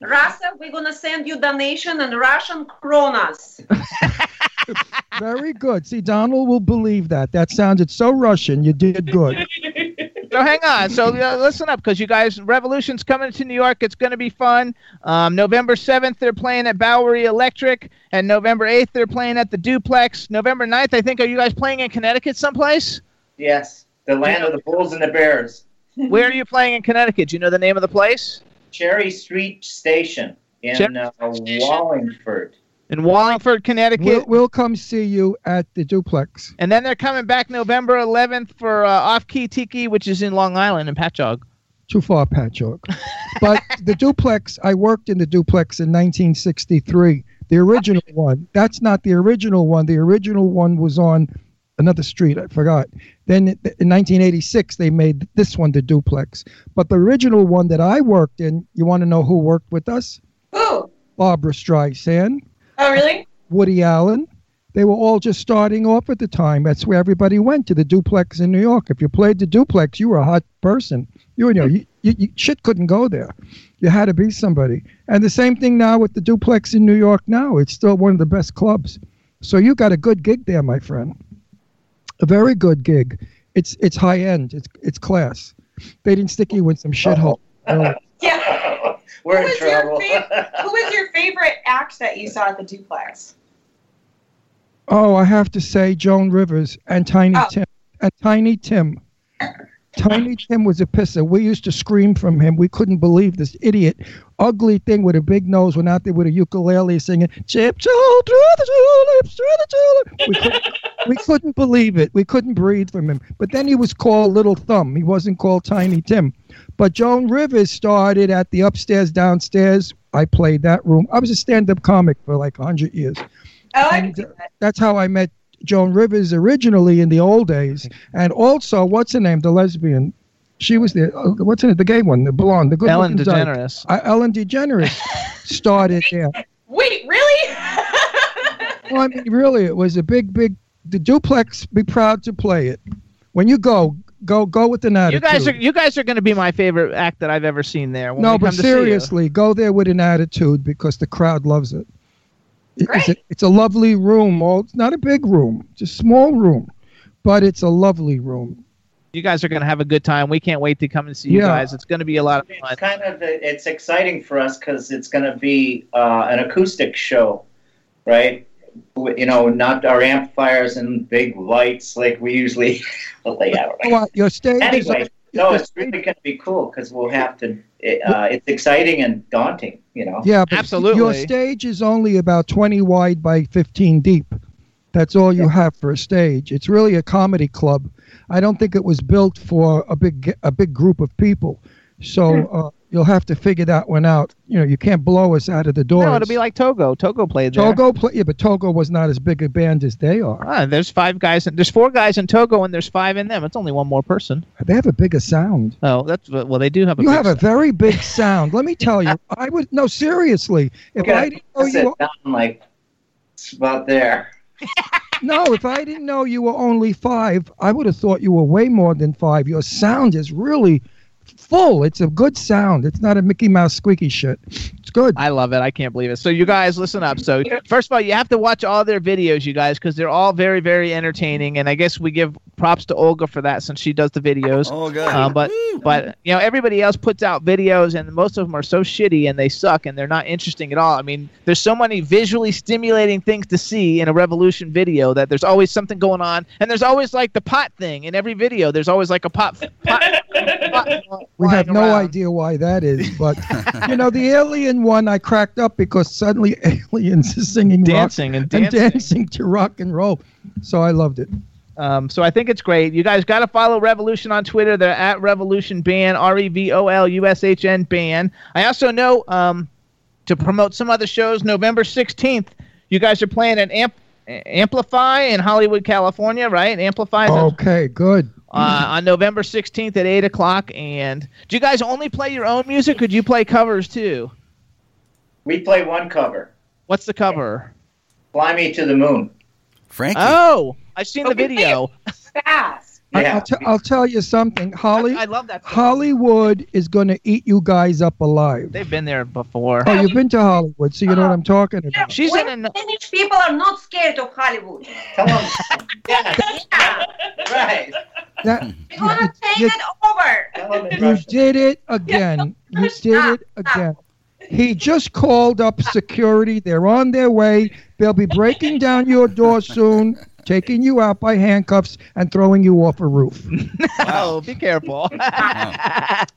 Rasa, we're gonna send you donation in Russian kronas. Very good. See, Donald will believe that. That sounded so Russian. You did good. So hang on. So uh, listen up, because you guys, Revolushn's coming to New York. It's going to be fun. Um, November seventh, they're playing at Bowery Electric, and November eighth, they're playing at the Duplex. November 9th, I think, are you guys playing in Connecticut someplace? Yes, the land of the bulls and the bears. Where are you playing in Connecticut? Do you know the name of the place? Cherry Street Station in Cherry uh, Wallingford. In Wallingford, Connecticut. We'll, we'll come see you at the duplex. And then they're coming back November 11th for uh, Off Key Tiki, which is in Long Island in Patchogue. Too far, Patchogue. but the duplex, I worked in the duplex in 1963. The original one. That's not the original one. The original one was on another street. I forgot. Then in 1986, they made this one the duplex. But the original one that I worked in, you want to know who worked with us? Ooh. Barbra Streisand. Oh, really? Woody Allen. They were all just starting off at the time. That's where everybody went to the duplex in New York. If you played the duplex, you were a hot person. You know, you, you, you shit couldn't go there. You had to be somebody. And the same thing now with the duplex in New York. Now it's still one of the best clubs. So you got a good gig there, my friend. A very good gig. It's it's high end. It's it's class. They didn't stick you in some shithole. No. Yeah. We're who in was your trouble. fa- who was your favorite act that you saw at the duplex? Oh, I have to say Joan Rivers and Tiny Oh. Tim and Tiny Tim. Tiny Tim was a pisser. We used to scream from him. We couldn't believe this idiot, ugly thing with a big nose went out there with a ukulele singing "Chip Chip through the tulips, through the tulips." We couldn't, we couldn't believe it. We couldn't breathe from him. But then he was called Little Thumb. He wasn't called Tiny Tim. But Joan Rivers started at the upstairs, downstairs. I played that room. I was a stand-up comic for like 100 years. Oh, I can And, see uh. That's how I met Joan Rivers originally in the old days. And also, what's her name? The lesbian. She was the uh, what's her name? The gay one, the blonde, the good Ellen. DeGeneres. Uh, Ellen DeGeneres started there. Wait, really? Well, I mean, really, it was a big, big. The duplex. Be proud to play it. When you go, go, go with an attitude. You guys are you guys are going to be my favorite act that I've ever seen there. When no, we but come to seriously, go there with an attitude because the crowd loves it. It- It's a, it's a lovely room. All it's not a big room, it's a small room, but it's a lovely room. You guys are going to have a good time. We can't wait to come and see you Yeah. guys. It's going to be a lot of fun. It's kind of it's exciting for us because it's going to be uh, an acoustic show, right? W- You know, not our amplifiers and big lights like we usually lay out. Uh, your stage is Anyway, no, it's stage- really going to be cool because we'll have to. Uh, it's exciting and daunting, you know. yeah, but Absolutely. Your stage is only about twenty wide by fifteen deep. That's all you have for a stage. It's really a comedy club. I don't think it was built for a big a big group of people. So uh, you'll have to figure that one out. You know, you can't blow us out of the door. No, it'll be like Togo. Togo played there. Togo play, yeah, but Togo was not as big a band as they are. Ah, there's five guys. In, there's four guys in Togo, and there's five in them. It's only one more person. They have a bigger sound. Oh, that's well. They do have a. You big have a very big sound. Let me tell you, I would no seriously. If We're I didn't know you, were, down like it's about there. no, if I didn't know you were only five, I would have thought you were way more than five. Your sound is really full. It's a good sound. It's not a Mickey Mouse squeaky shit. It's good. I love it. I can't believe it. So you guys listen up. So first of all, you have to watch all their videos, you guys, because they're all very, very entertaining. And I guess we give props to Olga for that since she does the videos. Oh, good. Um, but but you know everybody else puts out videos and most of them are so shitty and they suck and they're not interesting at all. I mean, there's so many visually stimulating things to see in a Revolushn video that there's always something going on and there's always like the pot thing in every video. There's always like a pot. pot, pot We have no around. idea why that is, but you know, the alien one, I cracked up because suddenly aliens are singing Dancing and and dancing. dancing to rock and roll. So I loved it. Um, so I think it's great. You guys got to follow Revolushn on Twitter. They're at Revolushn Band, R E V O L U S H N Band. I also know um, to promote some other shows. November sixteenth, you guys are playing at Amp- Amplify in Hollywood, California, right? Amplify Okay, good. Uh, on November sixteenth at eight o'clock. And do you guys only play your own music, or do you play covers too? We play one cover, What's the cover? "Fly Me to the Moon." Frankie. Oh, I've seen the video. Fast. I, Yeah. will t- I'll tell you something. Holly, I love that. song. Hollywood is going to eat you guys up alive. They've been there before. Oh, you've been to Hollywood, so you know what I'm talking about. She's in When an. Finnish people are not scared of Hollywood. Tell them. yes. Yeah. Right. That, We're gonna take you, it over. you did it again. You did it again. He just called up security. They're on their way. They'll be breaking down your door soon, taking you out by handcuffs and throwing you off a roof. Oh, be careful.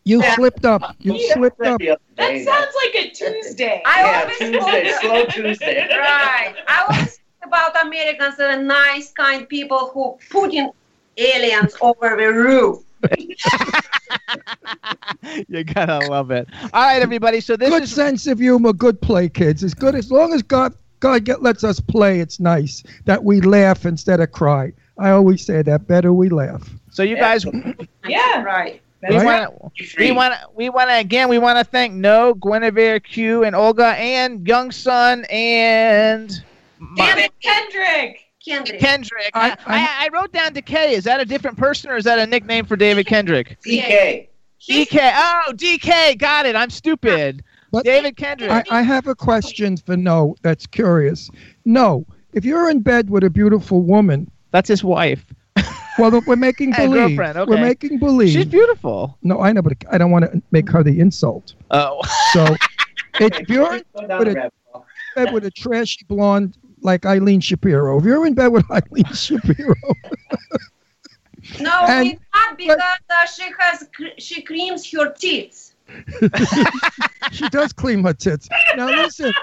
You slipped up. You slipped up. That sounds like a Tuesday. I Yeah, always Tuesday, slow Tuesday. Right. I always think about Americans that are nice, kind people who putting aliens over the roof. you gotta love it. All right, everybody. So this Good is sense of humor, good play, kids. It's good as long as God God get, lets us play. It's nice that we laugh instead of cry. I always say that better we laugh. so you guys. Yeah. Right. We want to. We want to. We want to again. We want to thank No, Guinevere, Q, and Olga, and Young Son, and David Kendrick. Kendrick. Kendrick. I- I, I, I wrote down Decay. Is that a different person, or is that a nickname for David Kendrick? DK. DK. Oh, DK. Got it. I'm stupid. But David Kendrick. I, I have a question for No that's curious. No, if you're in bed with a beautiful woman, That's his wife. well, we're making Hey, believe. girlfriend, We're making believe. She's beautiful. no, I know, but I don't want to make her the insult. Oh. So if you're in Go But it- bed with a trashy blonde like Eileen Shapiro, if you're in bed with Eileen Shapiro, No, And- it's not because uh, she has she creams her teeth. she does clean her tits. Now listen.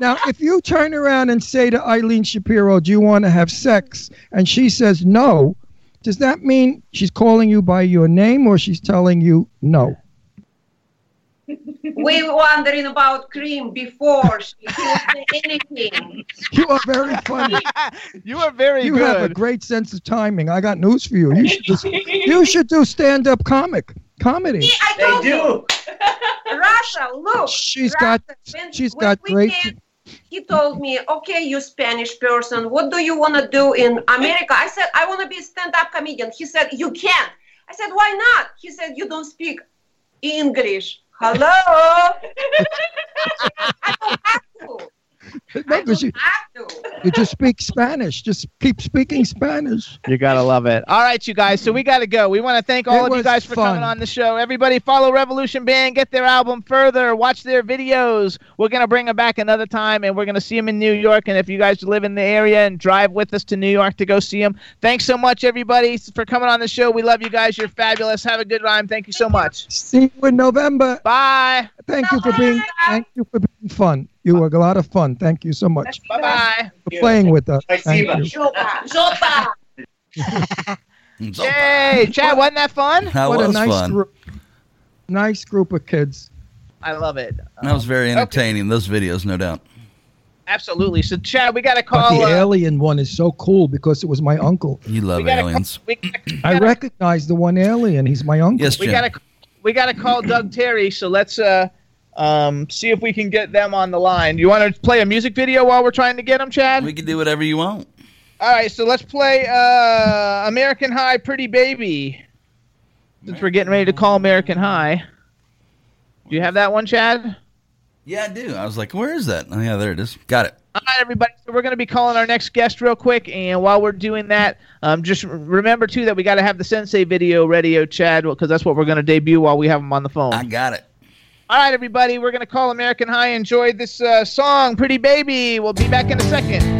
Now, if you turn around and say to Eileen Shapiro, "Do you want to have sex?" and she says no, does that mean she's calling you by your name or she's telling you no? We were wondering about cream before she can say anything. You are very funny. you are very You good. have a great sense of timing. I got news for you. You should just, you should do stand-up comic comedy. See, I They told you, do. Russia, look. She's Russia, got when- she's when got we great. came, he told me, okay, you Spanish person, what do you want to do in America? I said, I want to be a stand-up comedian. He said, you can't. I said, why not? He said, you don't speak English. Hello? I don't have to. No, I 'cause don't you, have to. you just speak Spanish. Just keep speaking Spanish. You gotta love it. All right, you guys. So we gotta go. We want to thank all It of you guys for coming on the show. Everybody, follow Revolushn Band. Get their album further. Watch their videos. We're gonna bring them back another time, and we're gonna see them in New York. And if you guys live in the area and drive with us to New York to go see them, thanks so much, everybody, for coming on the show. We love you guys. You're fabulous. Have a good rhyme. Thank you so much. See you in November. Bye. Thank you for being thank you for being fun. You were a lot of fun. Thank you so much Bye bye. for playing with us. Bye, Thank Siva. you. Jota, Jota. So, Yay, Chad, wasn't that fun? that what a was nice fun. group. Nice group of kids. I love it. That was very entertaining. Those videos, no doubt. Absolutely. So, Chad, we got to call. But call. the uh, alien one is so cool because it was my uncle. You love we aliens. Call, we, we I gotta- recognize the one alien. He's my uncle. Yes, we Jim. gotta we gotta call Doug Terry. So let's uh um see if we can get them on the line. You want to play a music video while we're trying to get them, Chad? We can do whatever you want. All right. So let's play uh American High, Pretty Baby. Since we're getting ready to call American High. Do you have that one, Chad? Yeah, I do. I was like, where is that? Oh, yeah, there it is. Got it. All right, everybody. So we're going to be calling our next guest real quick, and while we're doing that, um, just remember too that we got to have the Sensei video ready, oh, Chad, because that's what we're going to debut while we have him on the phone. I got it. All right, everybody, we're going to call American High. Enjoy this uh, song, Pretty Baby. We'll be back in a second.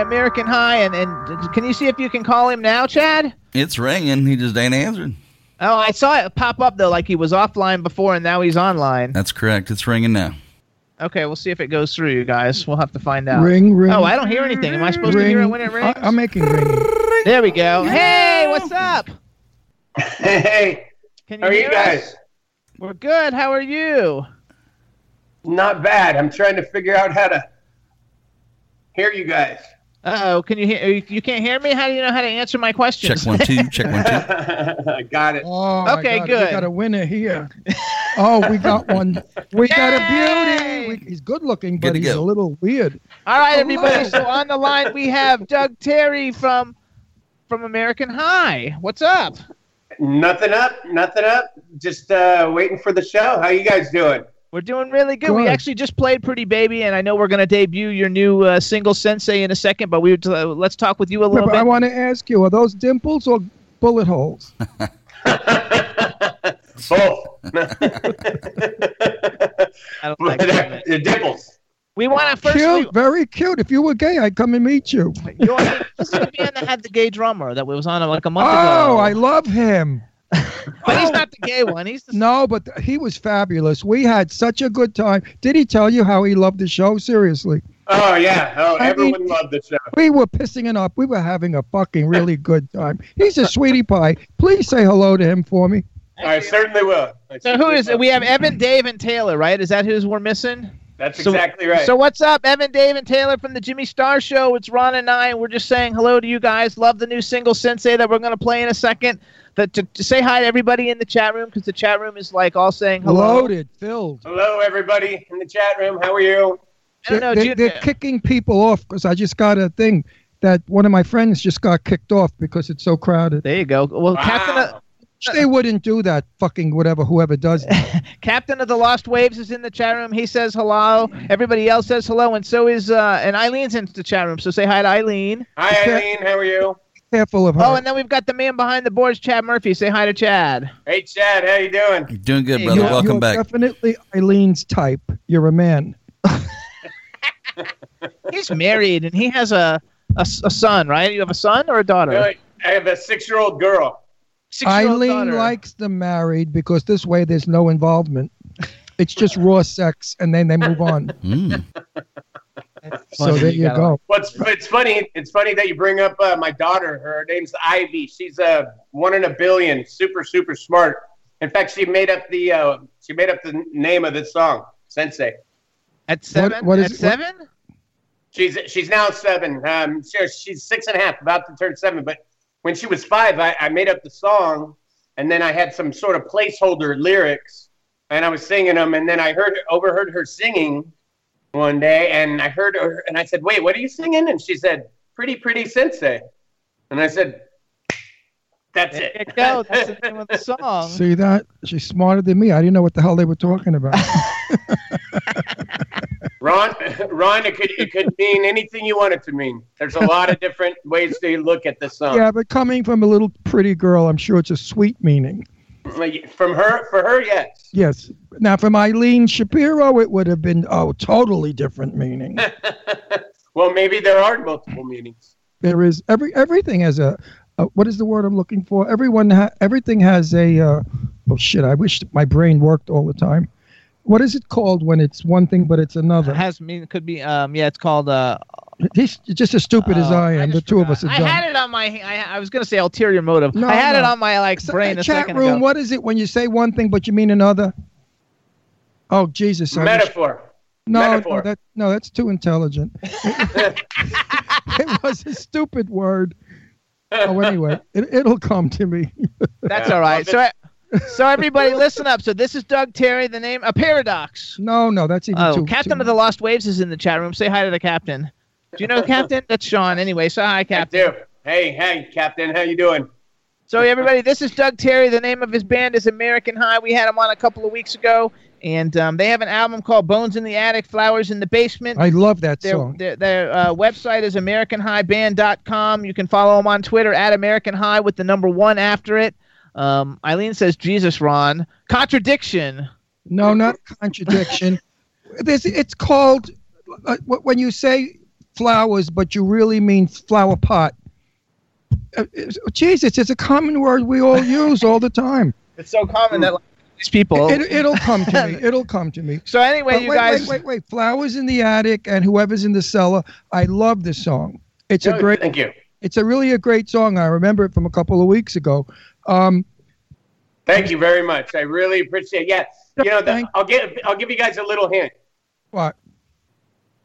American High. And, and can you see if you can call him now, Chad? It's ringing. He just ain't answering. Oh, I saw it pop up, though, like he was offline before and now he's online. That's correct. It's ringing now. Okay, we'll see if it goes through, you guys. We'll have to find out. Ring, ring. Oh, I don't hear anything. Am I supposed to hear it when it rings? I, am making ringing. There we go. Hey, what's up? Hey, Can how are you hear us? guys? We're good. How are you? Not bad. I'm trying to figure out how to hear you guys. Uh-oh, can you hear? You can't hear me? How do you know how to answer my question? Check one, two. Check one, two. I got it. Oh, Okay, God, good. We got a winner here. oh, we got one. We got a beauty. We, he's good looking, but Good he's go. a little weird. All right, everybody. So on the line we have Doug Terry from from American High. What's up? Nothing up. Nothing up. Just uh, waiting for the show. How you guys doing? We're doing really good. We Good. actually just played Pretty Baby, and I know we're going to debut your new uh, single Sensei in a second. But we would, uh, let's talk with you a Yeah, little but I want to ask you: Are those dimples or bullet holes? Both. I don't like doing it. the dimples. We want to first. cute, We, very cute. If you were gay, I'd come and meet you. you're, this is the band that had the gay drummer that was on like a month Oh, ago. Oh, I love him. but he's not the gay one. He's the No, but he was fabulous. We had such a good time. Did he tell you how he loved the show? Seriously. Oh yeah. Oh, I everyone mean- loved the show. We were pissing it up. We were having a fucking really good time. He's a sweetie pie. Please say hello to him for me. I certainly will. I So who certainly is will. it? We have Evan, Dave, and Taylor, right? Is that who's we're missing? That's So- exactly right. So what's up, Evan, Dave, and Taylor from the Jimmy Star Show? It's Ron and I, and we're just saying hello to you guys. Love the new single Sensei that we're going to play in a second. That to, to say hi to everybody in the chat room because the chat room is like all saying hello. Loaded, filled. Hello, everybody in the chat room. How are you? I don't know. They, do you- they're kicking people off because I just got a thing that one of my friends just got kicked off because it's so crowded. there you go. Well, Captain of, Wow. They wouldn't do that, fucking whatever, whoever does. Captain of the Lost Waves is in the chat room. He says hello. Everybody else says hello, and so is uh, and Eileen's in the chat room. So say hi to Eileen. Hi, Eileen. How are you? Careful of her. Oh, and then we've got the man behind the boards, Chad Murphy. Say hi to Chad. Hey, Chad. How you doing? You're doing good, brother. you're, Welcome you're back. definitely Eileen's type. You're a man. He's married and he has a, a, a son, right? You have a son or a daughter? Really? I have a six-year-old girl. Six-year-old Eileen daughter. likes the married because this way there's no involvement. It's just raw sex, and then they move on. Mm. So there you you gotta- go. What's it's funny. It's funny that you bring up uh, my daughter. Her name's Ivy. She's a one in a billion. Super super smart. In fact, she made up the uh, she made up the name of this song, Sensei. At seven? what is At it- what- seven? She's she's now seven. Um, she, she's six and a half, about to turn seven. But when she was five, I, I made up the song, and then I had some sort of placeholder lyrics, and I was singing them, and then I heard overheard her singing one day, and I heard her, and I said, "Wait, what are you singing?" And she said, "Pretty, pretty sensei," and I said, "That's There it." you go. That's the name of the song. See that? She's smarter than me. I didn't know what the hell they were talking about. Ron, Ron, it could it could mean anything you want it to mean. There's a lot of different ways to look at the song. yeah, but coming from a little pretty girl, I'm sure it's a sweet meaning. From her, for her, yes. Yes. Now, from Eileen Shapiro, it would have been oh, totally different meaning. Well, maybe there are multiple meanings. there is every everything has a, a what is the word I'm looking for? Everyone ha- everything has a uh, oh shit! I wish my brain worked all the time. What is it called when it's one thing but it's another? It another? has mean could be um yeah it's called uh He's just as stupid as Oh, I am. the just two of us are I dumb. had it on my I, I was gonna say ulterior motive. No, I had it on my like So, brain uh, a chat room. ago. What is it when you say one thing but you mean another? Oh Jesus! I wish- Metaphor. no, metaphor. no, that no, that's too intelligent. it was a stupid word. Oh, anyway, it, it'll come to me. That's all right. love So so everybody listen up. So this is Doug Terry, the name a paradox. No, no, that's even Oh, too. Captain too of the Lost Waves is in the chat room. Say hi to the captain. Do you know the captain? That's Sean. Anyway, so hi, I Captain. do. Hey, hey, Captain, how you doing? So everybody, this is Doug Terry. The name of his band is American High. We had him on a couple of weeks ago, and um, they have an album called Bones in the Attic, Flowers in the Basement. I love that Their, song. their, their uh, website is AmericanHighBand.com. You can follow them on Twitter at American High with the number one after it. Um, Eileen says, Jesus, Ron. Contradiction. No, not contradiction. There's, it's called uh, when you say flowers, but you really mean flower pot. Uh, it's- Jesus, it's a common word we all use all the time. It's so common that like, these people. It, it'll come to me. It'll come to me. so anyway, But you wait, guys. wait, wait, wait. Flowers in the attic and whoever's in the cellar. I love this song. It's a Oh, great. Thank you. It's a really a great song. I remember it from a couple of weeks ago. Um, Thank you very much. I really appreciate. It. Yeah, you know, the, I'll give I'll give you guys a little hint. what?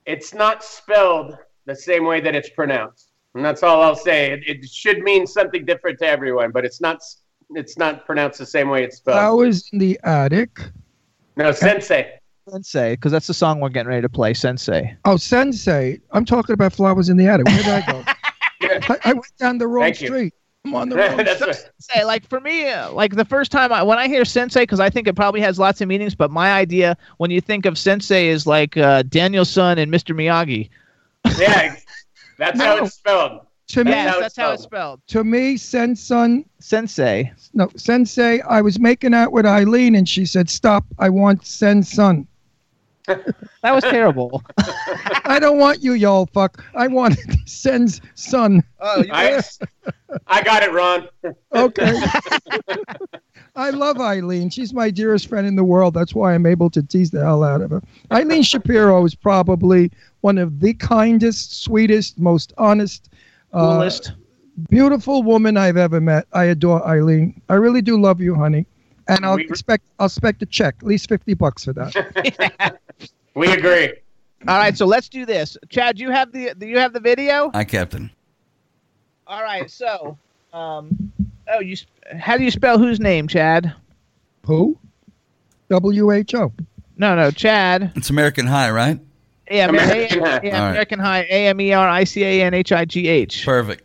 It's not spelled the same way that it's pronounced, and that's all I'll say. It, it should mean something different to everyone, but it's not it's not pronounced the same way it's spelled. Flowers in the attic. No, sensei. Sensei, because that's the song we're getting ready to play. Sensei. Oh, Sensei. I'm talking about flowers in the attic. Where did I go? I, I went down the wrong Thank you. Street. I'm on the wrong That's right. Say, like for me, uh, like the first time I, when I hear sensei, because I think it probably has lots of meanings, but my idea when you think of sensei is like uh, Daniel-san and Mr. Miyagi. Yeah, that's how it's spelled. To me, Yes, how that's it's how it's spelled. spelled. to me, Sensun, Sensei. no, Sensei. I was making out with Eileen, and she said, "Stop! I want Sensun." That was terrible. I don't want you, y'all fuck. I want Sen's son. oh, you I, I got it, Ron. Okay. I love Eileen. She's my dearest friend in the world. That's why I'm able to tease the hell out of her. Eileen Shapiro is probably one of the kindest, sweetest, most honest, uh, coolest. beautiful woman I've ever met. I adore Eileen. I really do love you, honey. And I'll We- expect I'll expect a check, at least fifty bucks for that. We agree. All right, so let's do this. Chad, you have the do you have the video? I Captain. All right, so um, oh, you how do you spell whose name, Chad? Who? W H O. No, no, Chad. It's American High, right? Yeah, American A- High. yeah, All right. American High. A M E R I C A N H I G H. Perfect.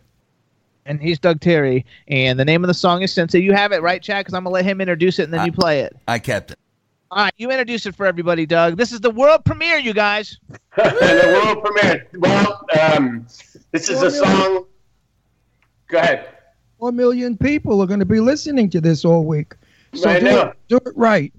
And he's Doug Terry, and the name of the song is Sensei. You have it right, Chad? Because I'm gonna let him introduce it, and then I- you play it. I kept it. All right, you introduce it for everybody, Doug. This is the world premiere, you guys. the world premiere. Well, um, this is a song. Go ahead. Four million people are going to be listening to this all week. So I do it, do it right.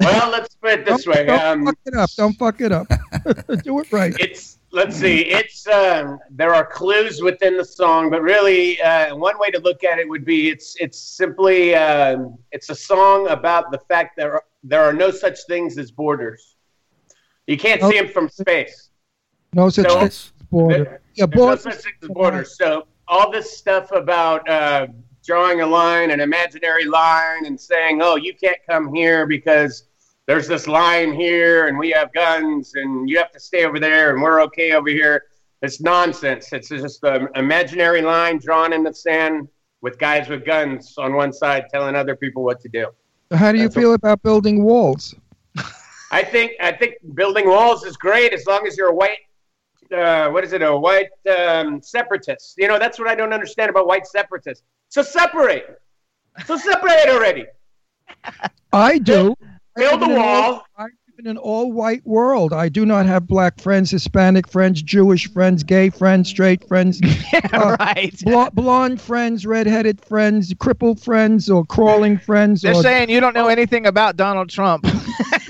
Well, let's put it this don't, way. Don't Um, fuck it up. Don't fuck it up. do it right. it's let's see. It's um, there are clues within the song, but really, uh, one way to look at it would be it's it's simply um, it's a song about the fact that there are, there are no such things as borders. You can't see them from space. No such So- thing as border. There- Yeah, There's no such as borders. So all this stuff about uh, drawing a line, an imaginary line, and saying, "Oh, you can't come here because there's this line here, and we have guns, and you have to stay over there, and we're okay over here." It's nonsense. It's just an imaginary line drawn in the sand with guys with guns on one side telling other people what to do. How do you That's feel about building walls? I think I think building walls is great as long as you're a white. Uh, what is it? A white um, separatist. You know that's what I don't understand about white separatists. So separate. So separate already. I do. Build I a in an all- wall. I live in an all-white world. I do not have black friends, Hispanic friends, Jewish friends, gay friends, straight friends, uh, right. bl- blonde friends, redheaded friends, crippled friends, or crawling friends. They're or saying you don't know anything about Donald Trump.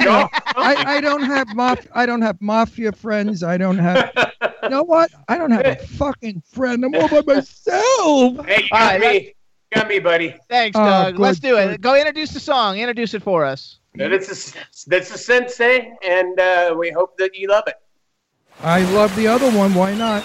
No, I, I don't have maf- I don't have mafia friends. I don't have. You know what? I don't have a fucking friend. I'm all by myself. Hey, you got right, me. You got me, buddy. Thanks, Oh, Doug. good, Let's do it. good. Go introduce the song. Introduce it for us. This a, this is Sensei, and uh, we hope that you love it. I love the other one. Why not?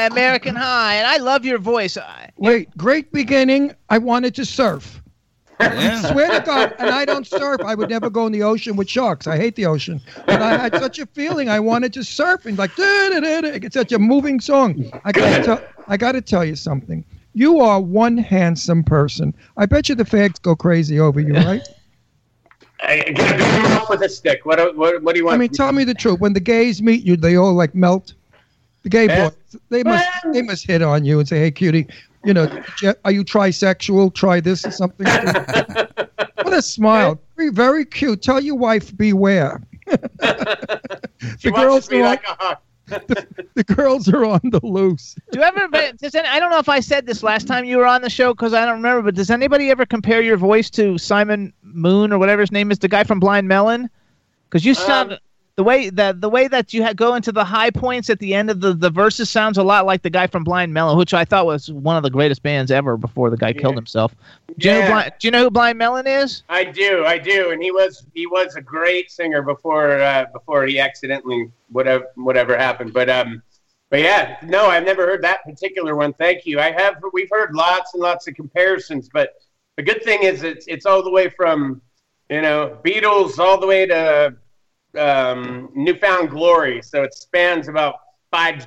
By American High. And I love your voice. I, Wait, great beginning. I wanted to surf. Yeah. Swear to God, and I don't surf. I would never go in the ocean with sharks. I hate the ocean. But I had such a feeling I wanted to surf and like, it's such a moving song. I got to, I got to tell you something. You are one handsome person. I bet you the fags go crazy over you, right? I I gotta beat him with a stick. What, what, what do you want? I mean, tell me the truth. When the gays meet you, they all like melt. The gay Yeah. boys, they must, they must hit on you and say, "Hey, cutie, you know, are you trisexual? Try this or something." what a smile. Very, very cute. Tell your wife beware. the wants girls are like a hawk. The girls are on the loose. do you ever? Does any, I don't know if I said this last time you were on the show because I don't remember. But does anybody ever compare your voice to Simon Moon or whatever his name is, the guy from Blind Melon? Because you sound Um, the way that the way that you ha- go into the high points at the end of the, the verses sounds a lot like the guy from Blind Melon, which I thought was one of the greatest bands ever before the guy killed himself. Do you, know Yeah. who Blind, do you know who Blind Melon is? I do, I do, and he was he was a great singer before uh, before he accidentally whatever whatever happened. But um, but yeah, no, I've never heard that particular one. Thank you. I have. We've heard lots and lots of comparisons, but the good thing is it's it's all the way from you know Beatles all the way to um, New Found Glory, so it spans about five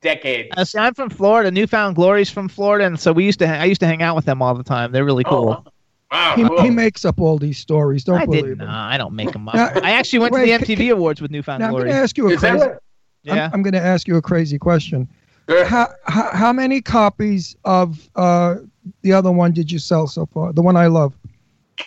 decades. Uh, see, I'm from Florida. New Found Glory's from Florida, and so we used to ha- I used to hang out with them all the time. They're really cool. Wow, He, cool. he makes up all these stories. Don't I believe didn't. him. Nah, I don't make them up. Now- I actually went wait, to the MTV Awards with New Found Now I'm Glory. going to ask you a Is that crazy. I'm, yeah. I'm going to ask you a crazy question. Sure. How, how how many copies of uh, the other one did you sell so far? The one I love,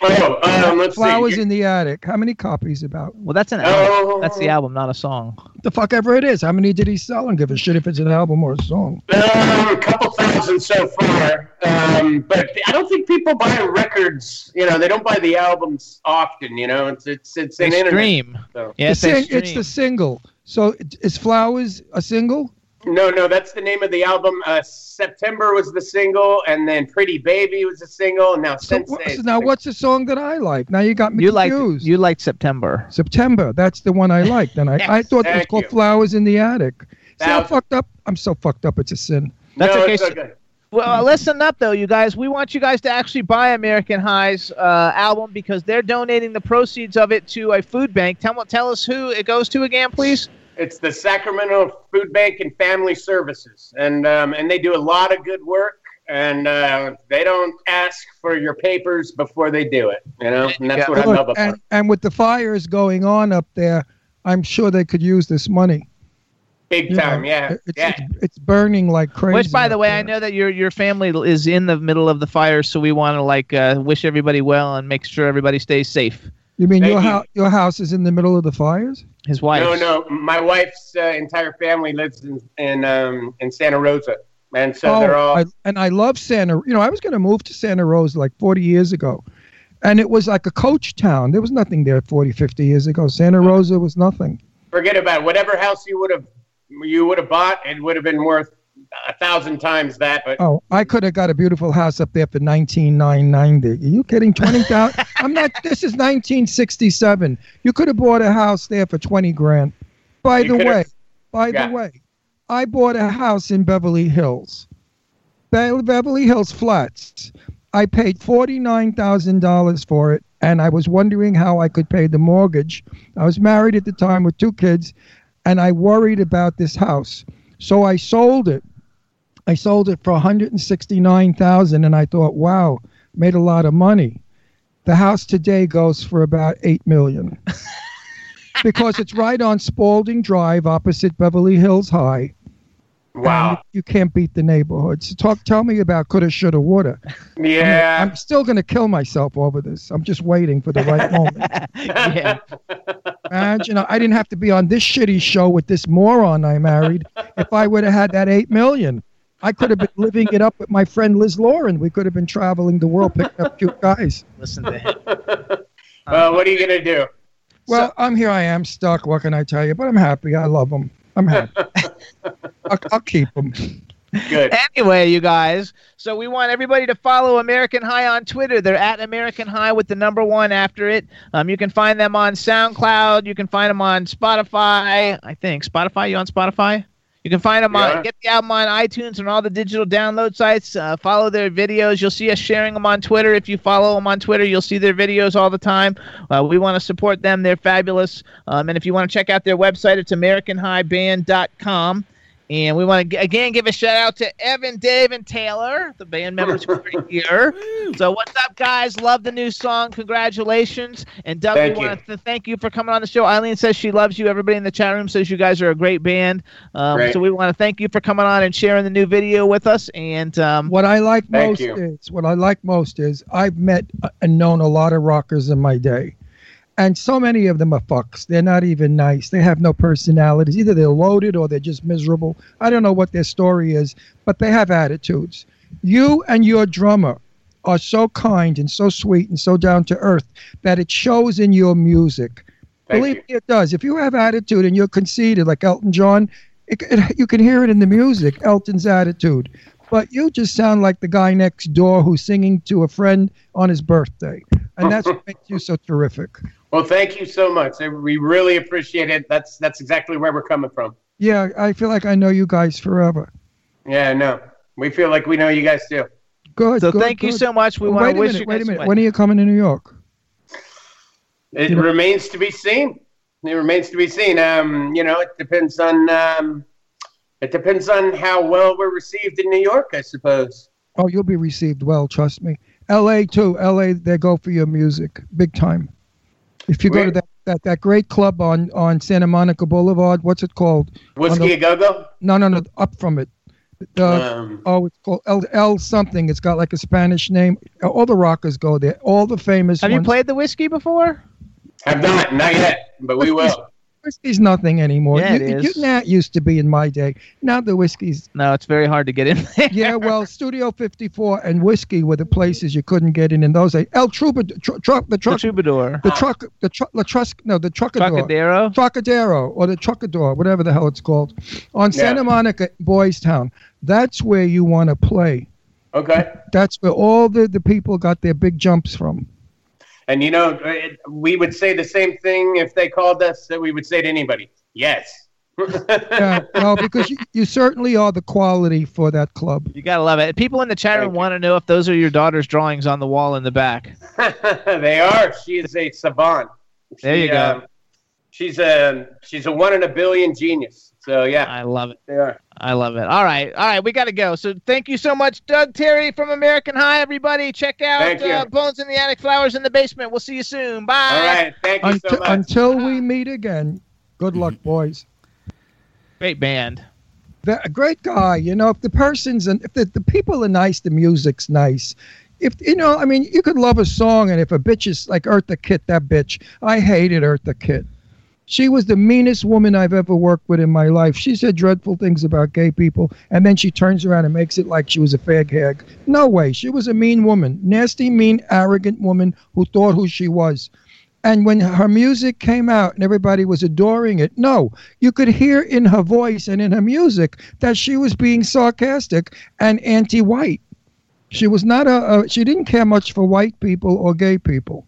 Oh, um, let's Flowers see. in the Attic. How many copies about? Well, that's an Oh. album. That's the album, not a song. The fuck ever it is. How many did he sell? And give a shit if it's an album or a song. Um, a couple thousand so far, um, but I don't think people buy records. You know, they don't buy the albums often. You know, it's it's it's They an internet. stream. So. Yes, the they sing- it's the single. So is Flowers a single? No, no, that's the name of the album. Uh, September was the single, and then Pretty Baby was the single, and now So Sensei. what- is the now single. what's the song that I like? Now you got me You liked confused. you liked September. September. That's the one I liked. And I, I thought it was called you. Flowers in the Attic. See how fucked up? I'm so fucked up. It's a sin. That's no, okay. it's okay. Well, listen up though, you guys. We want you guys to actually buy American High's uh, album because they're donating the proceeds of it to a food bank. Tell tell us who it goes to again, please. It's the Sacramento Food Bank and Family Services, and um, and they do a lot of good work. And uh, they don't ask for your papers before they do it, you know. And that's what I love about and, it. and with the fires going on up there, I'm sure they could use this money. Big You know, time, yeah, It's, yeah. it's, it's burning like crazy. Which, by the way, there. I know that your your family is in the middle of the fire, so we want to like uh, wish everybody well and make sure everybody stays safe. You mean Thank your, you. your house is in the middle of the fires? His wife. No, no. My wife's uh, entire family lives in in um, in Santa Rosa, and so they're all. Oh, I, and I love Santa. You know, I was going to move to Santa Rosa like 40 years ago. And it was like a coach town. There was nothing there 40, 50 years ago. Santa Rosa was nothing. forget about it. whatever house you would have you would have bought. It would have been worth a thousand times that. But Oh, I could have got a beautiful house up there for 19990. Are you kidding? 20,000? I'm not this is 1967. You could have bought a house there for 20 grand. By You the way, by Yeah. the way, I bought a house in Beverly Hills. Be- Beverly Hills Flats. I paid $49,000 for it and I was wondering how I could pay the mortgage. I was married at the time with two kids and I worried about this house. So I sold it. I sold it for 169,000 and I thought, wow, made a lot of money. The house today goes for about 8 million. because it's right on Spalding Drive opposite Beverly Hills High. wow, you can't beat the neighborhood. So talk tell me about coulda shoulda woulda. yeah. I'm still going to kill myself over this. I'm just waiting for the right moment. yeah. Imagine I didn't have to be on this shitty show with this moron I married if I would have had that 8 million. I could have been living it up with my friend Liz Lauren. We could have been traveling the world picking up cute guys. Listen to him. well, what are you gonna do? Well, I'm here. I am stuck. What can I tell you? But I'm happy. I love them. I'm happy. I'll, I'll keep them. Good. Anyway, you guys, so we want everybody to follow American High on Twitter. They're at American High with the number one after it. Um, you can find them on SoundCloud. You can find them on Spotify. I think Spotify. You on Spotify? You can find them Yeah. on get the album on iTunes and all the digital download sites. Uh, follow their videos. You'll see us sharing them on Twitter. If you follow them on Twitter, you'll see their videos all the time. Uh, we want to support them. They're fabulous. Um, and if you want to check out their website, it's AmericanHighBand.com. And we want to again give a shout out to Evan, Dave, and Taylor, the band members who are here. So what's up, guys? Love the new song. Congratulations. And Doug, Thank we want to thank you for coming on the show. Eileen says she loves you. Everybody in the chat room says you guys are a great band. Um, Great. So we want to thank you for coming on and sharing the new video with us. And um, What I like most you. is what I like most is I've met uh, and known a lot of rockers in my day, and so many of them are fucks. They're not even nice. They have no personalities. Either they're loaded or they're just miserable. I don't know what their story is, but they have attitudes. You and your drummer are so kind and so sweet and so down to earth that it shows in your music. Thank Believe you. me, it does. If you have attitude and you're conceited like Elton John, it, it, you can hear it in the music, Elton's attitude. But you just sound like the guy next door who's singing to a friend on his birthday. And that's what makes you so terrific. Well, thank you so much. We really appreciate it. That's that's exactly where we're coming from. Yeah, I feel like I know you guys forever. Yeah, no. We feel like we know you guys too. Good. so good, thank you so much. We Well, want to wish minute. you Wait a minute. well. When are you coming to New York? It You know- remains to be seen. It remains to be seen. Um, you know, it depends on um, it depends on how well we're received in New York, I suppose. Oh, you'll be received well, trust me. L.A. too. L.A. They go for your music, big time. If you go to that, that, that great club on, on Santa Monica Boulevard, what's it called? Whiskey the- a go go. No, no, no, up from it. Uh, Um, oh, it's called L, L something. It's got like a Spanish name. All the rockers go there. All the famous Have you played the whiskey before? have not, not yet, but we will. Whiskey's nothing anymore. Yeah, you, it is. You, that used to be in my day. Now the whiskey's No, it's very hard to get in there. yeah. Well, Studio 54 and whiskey were the places you couldn't get in in those days. El Troubadour, tr- truck, the The troubadour. the truck, the truck, the truck, no, the truckador. Trocadero. Trocadero or the Truckador, whatever the hell it's called, on Yeah. Santa Monica, Boys Town. That's where you want to play. Okay. That's where all the, the people got their big jumps from. And you know, it, we would say the same thing if they called us that we would say to anybody. Yes. Yeah, no, because you, you certainly are the quality for that club. You gotta love it. People in the chat room want to know if those are your daughter's drawings on the wall in the back. they are. She is a savant. There you go. um, she's a she's a one in a billion genius. So yeah, I love it. they are. I love it. All right, all right, we got to go. So thank you so much, Doug Terry from American High. Everybody, check out uh, Bones in the Attic, Flowers in the Basement. We'll see you soon. Bye. All right. Thank you so Until, much. until we meet again, good luck, boys. Great band. The, a great guy, you know. If the person's and if the, the people are nice, the music's nice. If you know, I mean, you could love a song, and if a bitch is like Eartha Kitt, that bitch, I hated Eartha Kitt. She was the meanest woman I've ever worked with in my life. She said dreadful things about gay people, and then she turns around and makes it like she was a fag hag. No way. She was a mean woman, nasty, mean, arrogant woman who thought who she was. And when her music came out and everybody was adoring it, no, you could hear in her voice and in her music that she was being sarcastic and anti-white. She was not a, a she didn't care much for white people or gay people.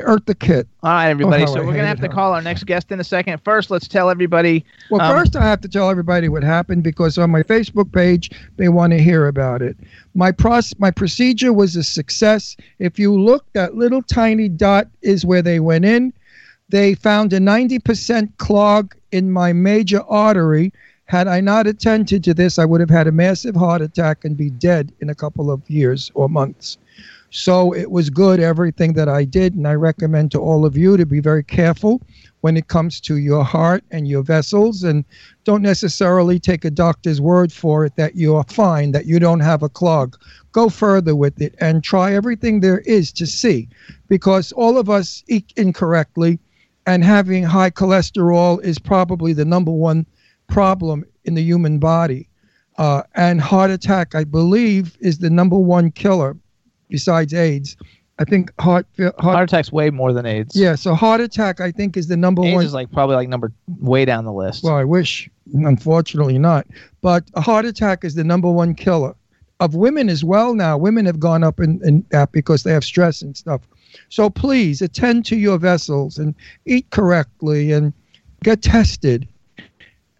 Eartha Kitt. All right, everybody. Oh, so I we're gonna have to her. call our next guest in a second. First, let's tell everybody. Well, Um, first I have to tell everybody what happened because on my Facebook page they want to hear about it. My pros- my procedure was a success. If you look, that little tiny dot is where they went in. They found a 90% clog in my major artery. Had I not attended to this, I would have had a massive heart attack and be dead in a couple of years or months. So it was good, everything that I did. And I recommend to all of you to be very careful when it comes to your heart and your vessels. And don't necessarily take a doctor's word for it that you're fine, that you don't have a clog. Go further with it and try everything there is to see. Because all of us eat incorrectly, and having high cholesterol is probably the number one problem in the human body. Uh, and heart attack, I believe, is the number one killer besides AIDS. I think heart, heart, Heart attack's way more than AIDS. yeah, so heart attack, I think, is the number one. AIDS one. is like probably like number way down the list. well, I wish unfortunately not. But a heart attack is the number one killer of women as well now. Women have gone up in, in that because they have stress and stuff. So please attend to your vessels and eat correctly and get tested.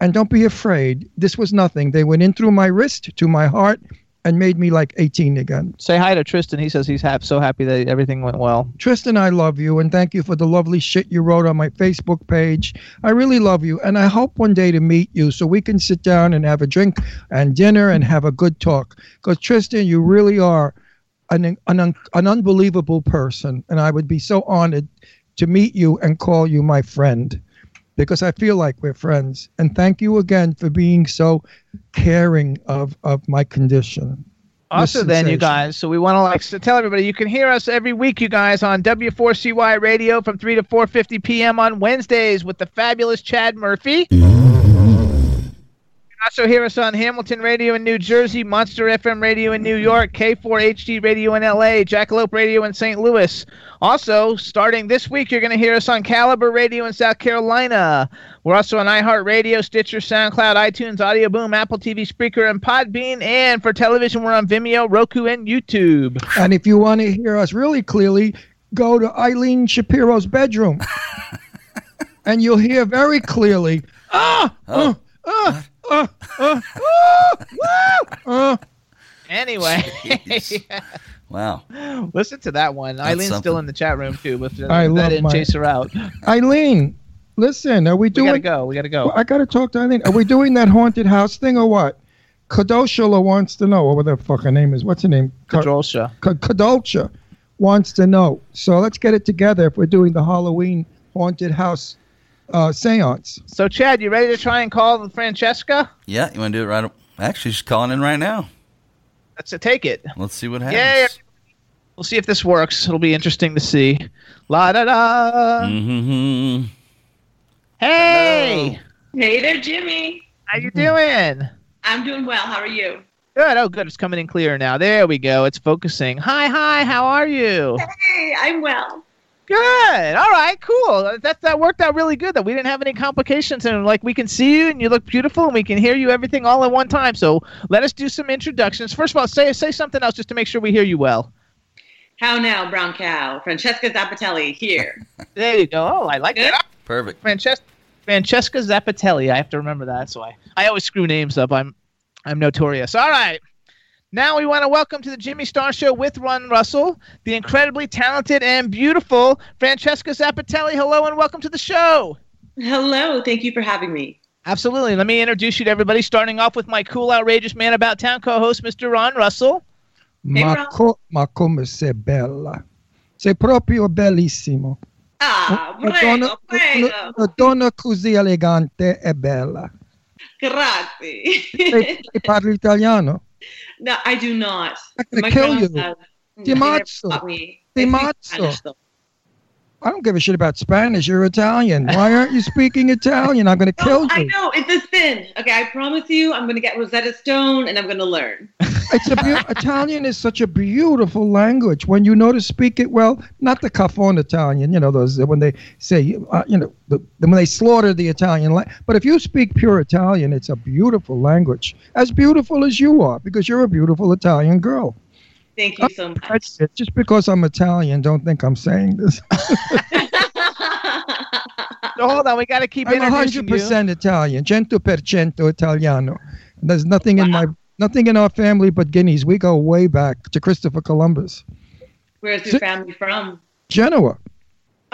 And don't be afraid. This was nothing. They went in through my wrist to my heart and made me like 18 again. Say hi to Tristan. He says he's hap- so happy that everything went well. Tristan, I love you and thank you for the lovely shit you wrote on my Facebook page. I really love you and I hope one day to meet you so we can sit down and have a drink and dinner and have a good talk. Because Tristan, you really are an, an, an unbelievable person and I would be so honored to meet you and call you my friend because I feel like we're friends. And thank you again for being so caring of, of my condition. Also, then, you guys, so we want to like so tell everybody you can hear us every week, you guys, on W4CY Radio from 3 to 4:50 p.m. on Wednesdays with the fabulous Chad Murphy. Mm-hmm. Also hear us on Hamilton Radio in New Jersey, Monster FM Radio in New York, K4HD Radio in LA, Jackalope Radio in St. Louis. Also, starting this week, you're going to hear us on Caliber Radio in South Carolina. We're also on iHeartRadio, Stitcher, SoundCloud, iTunes, Audio Boom, Apple TV, Spreaker, and Podbean. And for television, we're on Vimeo, Roku, and YouTube. And if you want to hear us really clearly, go to Eileen Shapiro's bedroom. and you'll hear very clearly, ah, uh, uh, uh, uh, uh, woo, uh. Anyway, Wow. listen to that one. Eileen's still in the chat room too, but uh, I that love didn't my- chase her out. Eileen, listen, are we We doing? gotta go. We gotta go. I gotta talk to Eileen. Are we doing that haunted house thing or what? Kadoshula wants to know, what the fuck her name is. What's her name? Ka- Kadrolsha. Ka- Kadolcha wants to know. So let's get it together if we're doing the Halloween haunted house uh, seance. So, Chad, you ready to try and call Francesca? Yeah, you want to do it right? Actually, she's calling in right now. Let's uh, take it. Let's see what happens. Yay! We'll see if this works. It'll be interesting to see. La da da. Mm-hmm. Hey, Hey there, Jimmy. how you doing? I'm doing well. How are you? Good. Oh, good. It's coming in clear now. There we go. It's focusing. Hi, hi. How are you? Hey, I'm well. Good. All right. Cool. That that worked out really good. That we didn't have any complications, and like we can see you, and you look beautiful, and we can hear you everything all at one time. So let us do some introductions. First of all, say say something else just to make sure we hear you well. How now, brown cow? Francesca Zappitelli here. There you go. Oh, I like that. Perfect. Francesca Francesca Zappitelli. I have to remember that. So I, I always screw names up. I'm I'm notorious. All right. Now we want to welcome to the Jimmy Star Show with Ron Russell, the incredibly talented and beautiful Francesca Zappitelli. Hello and welcome to the show. Hello. Thank you for having me. Absolutely. Let me introduce you to everybody, starting off with my cool, outrageous man about town co-host, Mr. Ron Russell. Ma, co- ma come sei bella. Sei proprio bellissimo. Ah, Una prego, donna, prego. una- una donna così elegante e bella. Grazie. Sei, sei parli italiano? No, I do not. I'm gonna kill grandma you. says- Ti they never I speak ammazzo. Spanish, though. I don't give a shit about Spanish. You're Italian. Why aren't you speaking Italian? I'm going to kill Oh, I know it's a sin. Okay, I promise you, I'm gonna get Rosetta Stone and I'm gonna learn. It's a beau- Italian is such a beautiful language when you know to speak it well. Not the Cafon Italian, you know those when they say, uh, you know, the, when they slaughter the Italian. La- but if you speak pure Italian, it's a beautiful language, as beautiful as you are, because you're a beautiful Italian girl. Thank you so much. Just because I'm Italian, don't think I'm saying this. So hold on, we got to keep I'm 100% Italian, cento per cento Italiano. There's nothing in my nothing in our family but Guineas. We go way back to Christopher Columbus, Where's Si- your family from? Genoa.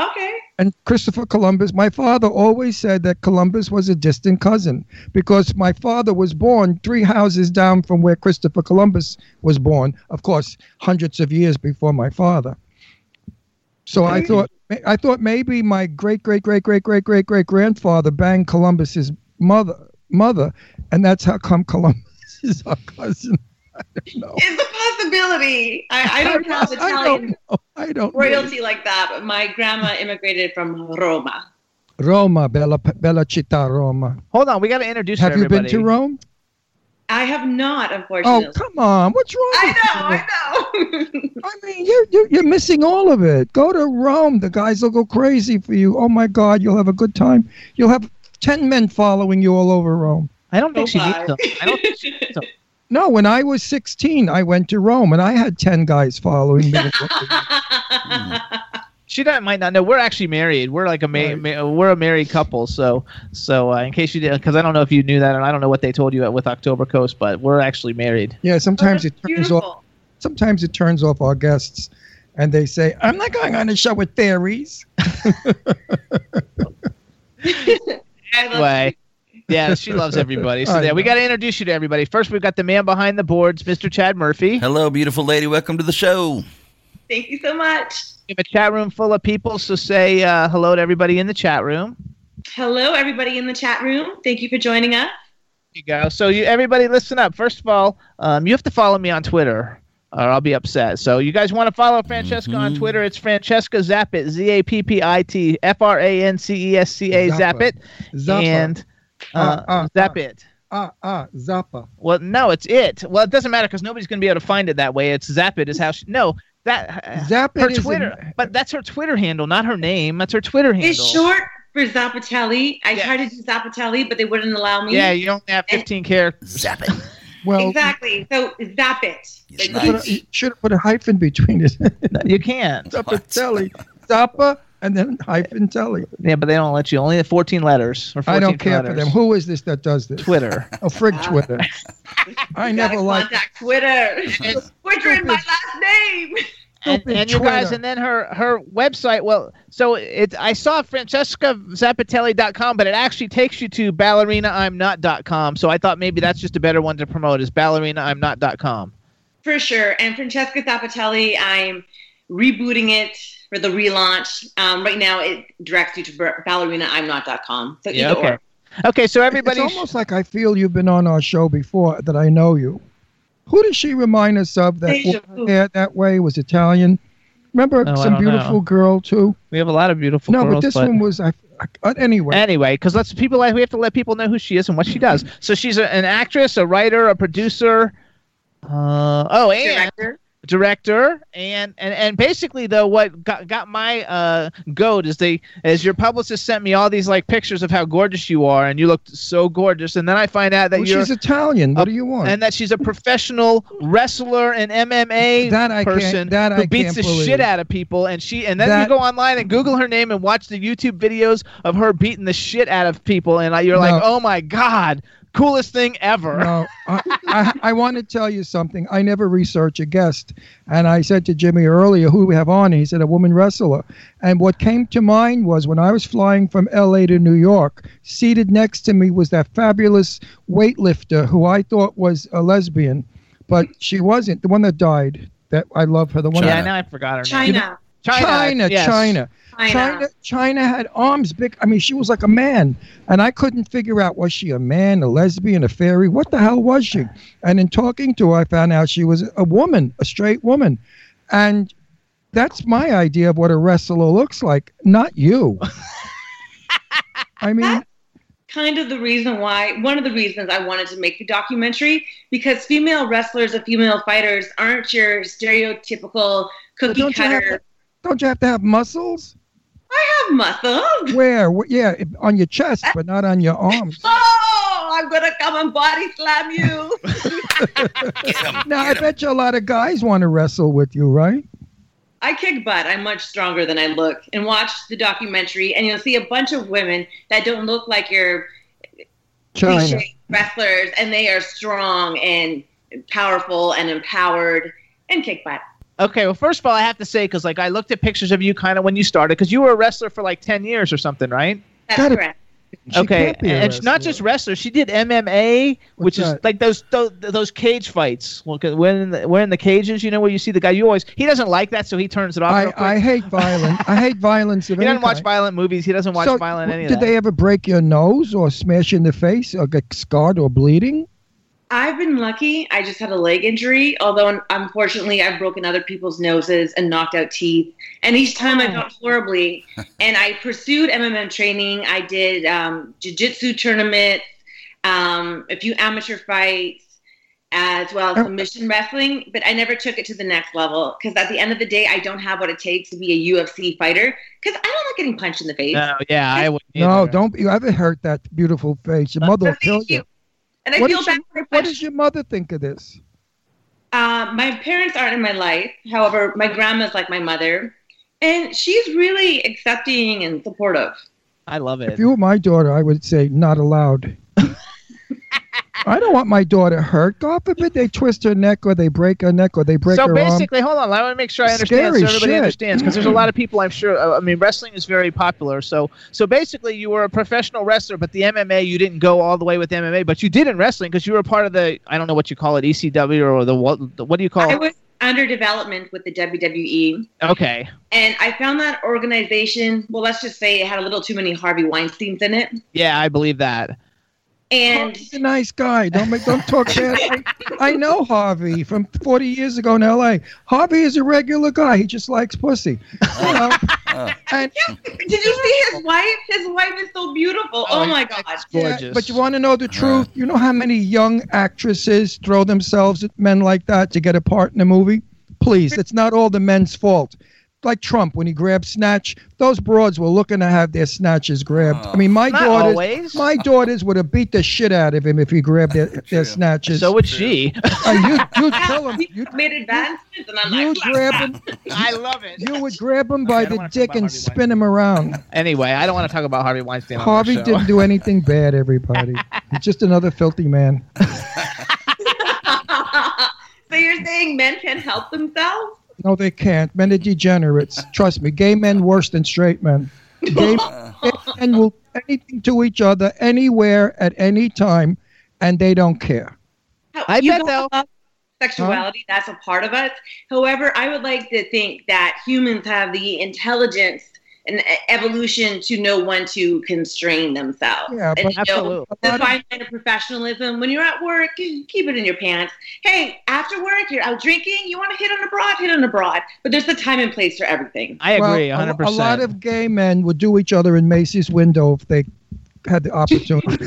Okay. And Christopher Columbus, my father always said that Columbus was a distant cousin because my father was born three houses down from where Christopher Columbus was born, of course, hundreds of years before my father. So I thought I thought maybe my great great great great great great great grandfather banged Columbus's mother mother, and that's how come Columbus is our cousin. I don't know. It's a possibility. I, I don't have I Italian don't. I don't know. royalty like that, but my grandma immigrated from Roma. Roma, bella bella città, Roma. Hold on, we got to introduce Have you been to Rome? I have not, unfortunately. Oh, come on. What's wrong I with know, you? I know. I mean, you're, you're, you're missing all of it. Go to Rome. The guys will go crazy for you. Oh, my God. You'll have a good time. You'll have ten men following you all over Rome. I don't think Oh, she needs them. I don't think she needs them. No, when I was 16, I went to Rome and I had 10 guys following me. She not, might not know. We're actually married. We're like a ma- ma- we're a married couple. So so uh, in case you did, because I don't know if you knew that, and I don't know what they told you at, with October Coast, but we're actually married. yeah, sometimes Oh, it that's turns off. Sometimes it turns off our guests, and they say, "I'm not going on a show with fairies." I Anyway. Yeah, she loves everybody. So yeah, we got to introduce you to everybody. First, we've got the man behind the boards, Mr. Chad Murphy. Hello, beautiful lady. Welcome to the show. Thank you so much. We have a chat room full of people, so say uh, hello to everybody in the chat room. Hello, everybody in the chat room. Thank you for joining us. you go. So you everybody listen up. First of all, um, you have to follow me on Twitter. Or I'll be upset. So you guys want to follow Francesca on Twitter? It's Francesca Zappit, Z A P P I T F R A N C E S C A Zappa. Zappit, Zappa. and uh, Ah, ah, Zappit. Ah, ah, Zappa. Well, no, it's it. Well, it doesn't matter because nobody's going to be able to find it that way. It's Zappit is how she. No, that Zappit her is a- Twitter, but that's her Twitter handle, not her name. That's her Twitter handle. It's short for Zappitelli. I tried to do Zappitelli, but they wouldn't allow me. Yeah, you only have 15 characters. Zap it. Well, exactly. So zap it. It's you, put a- you should have put a hyphen between it. You can't. Zappitelli, Zappa, and then hyphen telly. Yeah, but they don't let you. Only the 14 letters. Or 14 I don't care for them. Who is this that does this? Twitter. Oh, frig Twitter. I never gotta liked. contact Twitter. Twitter in my last name. and, and you guys, and then her her website. Well, so it I saw francescazappitelli.com, but it actually takes you to ballerinaimnot.com. So I thought maybe that's just a better one to promote is ballerinaimnot.com. For sure. And Francesca Zappitelli, I'm rebooting it for the relaunch. Um, right now, it directs you to ballerinaimnot.com. So Yeah, either okay. or. Okay, so everybody. It's everybody. almost like I feel you've been on our show before that I know you. Who does she remind us of that Deja wore vu. her hair that way was Italian? Remember Oh, some beautiful know. girl too? we have a lot of beautiful No, girls, but this one was I, I uh, anyway. Anyway, because let's people like we have to let people know who she is and what she does. So she's a, an actress, a writer, a producer. Uh, oh, and Director. Director and and and basically though what got, got my uh goat is they as your publicist sent me all these like pictures of how gorgeous you are and you looked so gorgeous and then i find out that Well, you're she's Italian. What do you want? and that she's a professional wrestler and MMA That I can't- person that who I beats the believe. shit out of people. And she and then That- you go online and Google her name and watch the YouTube videos of her beating the shit out of people, and you're like, oh my god, coolest thing ever. No, I, I, I want to tell you something. I never research a guest. And I said to Jimmy earlier, who we have on? He said, a woman wrestler. And what came to mind was when I was flying from LA to New York, seated next to me was that fabulous weightlifter who I thought was a lesbian, but she wasn't. The one that died. That I love her. The one Yeah, that, now I forgot her name. Chyna. Chyna, Chyna, yes. Chyna. Chyna. Chyna, Chyna had arms big. I mean, she was like a man, and I couldn't figure out was she a man, a lesbian, a fairy? What the hell was she? And in talking to her, I found out she was a woman, a straight woman, and that's my idea of what a wrestler looks like, not you. I mean, kind of the reason why one of the reasons I wanted to make the documentary because female wrestlers and female fighters aren't your stereotypical cookie don't you have cutter. don't you have to have muscles? I have muscles. Where? Wh- Yeah, on your chest, but not on your arms. Oh, I'm gonna come and body slam you. Now, I bet you a lot of guys want to wrestle with you, right? I kick butt. I'm much stronger than I look. And watch the documentary, and you'll see a bunch of women that don't look like your Chyna. cliche wrestlers, and they are strong and powerful and empowered and kick butt. Okay, well, first of all, I have to say because like I looked at pictures of you kind of when you started because you were a wrestler for like ten years or something, right? That's Gotta- correct. She okay, can't be a and it's not just wrestler. She did MMA, which is that? like those, those those cage fights. Well, 'cause When in the, when in the cages, you know, where you see the guy. You always he doesn't like that, so he turns it off. I. I hate violence. I hate violence of he doesn't watch violent movies. He doesn't watch So, violent any of did that. they ever break your nose or smash you in the face or get scarred or bleeding? I've been lucky. I just had a leg injury, although unfortunately I've broken other people's noses and knocked out teeth. And each time I felt horribly. and I pursued MMM training. I did um, jiu-jitsu tournaments, um, a few amateur fights, as well as submission wrestling, but I never took it to the next level because at the end of the day, I don't have what it takes to be a UFC fighter because I don't like getting punched in the face. No, yeah, I would. No, don't you ever hurt that beautiful face. Your mother will kill you. And I What feel does bad. your- what does your mother think of this? Uh, my parents aren't in my life. However, my grandma's like my mother, and she's really accepting and supportive. I love it. If you were my daughter, I would say not allowed. I don't want my daughter hurt. God forbid they twist her neck or they break her neck or they break so her arm. basically, hold on. I want to make sure I understand Scary so everybody shit. understands because there's a lot of people I'm sure. Uh, I mean, wrestling is very popular. So so basically, you were a professional wrestler, but the MMA you didn't go all the way with MMA, but you did in wrestling because you were part of the I don't know what you call it ECW or the what the, what do you call I it? was under development with the WWE, Okay. and I found that organization. Well, let's just say it had a little too many Harvey Weinstein's in it, Yeah, I believe that. And He's a nice guy. Don't make don't talk bad. I, I know Harvey from 40 years ago in L.A. Harvey is a regular guy. He just likes pussy. You know? and did you see his wife? His wife is so beautiful. Oh, oh my god, Yeah, but you want to know the truth? You know how many young actresses throw themselves at men like that to get a part in a movie? Please, it's not all the men's fault. Like Trump, when he grabbed Snatch, those broads were looking to have their snatches grabbed. I mean, my daughters, always. my daughters would have beat the shit out of him if he grabbed their, their snatches. So would she. Uh, you, you'd kill him. You made advancements, and I'm You'd like, grab him. I love it. You would grab him by I don't the dick and Harvey spin him around. Anyway, I don't want to talk about Harvey Weinstein. on Harvey show. didn't do anything bad, everybody. He's just another filthy man. so you're saying men can't help themselves? No, they can't. Men are degenerates. Trust me. Gay men worse than straight men. Gay, gay men will do anything to each other anywhere at any time, and they don't care. I You bet know, uh, Sexuality, that's a part of us. However, I would like to think that humans have the intelligence and e- evolution to know when to constrain themselves. Yeah, and but know absolutely. the fine line of professionalism. When you're at work, keep it in your pants. Hey, after work, you're out drinking, you want to hit on a broad, hit on a broad. But there's a time and place for everything. I agree, Well, a- 100%. A, lot of gay men would do each other in Macy's window if they had the opportunity.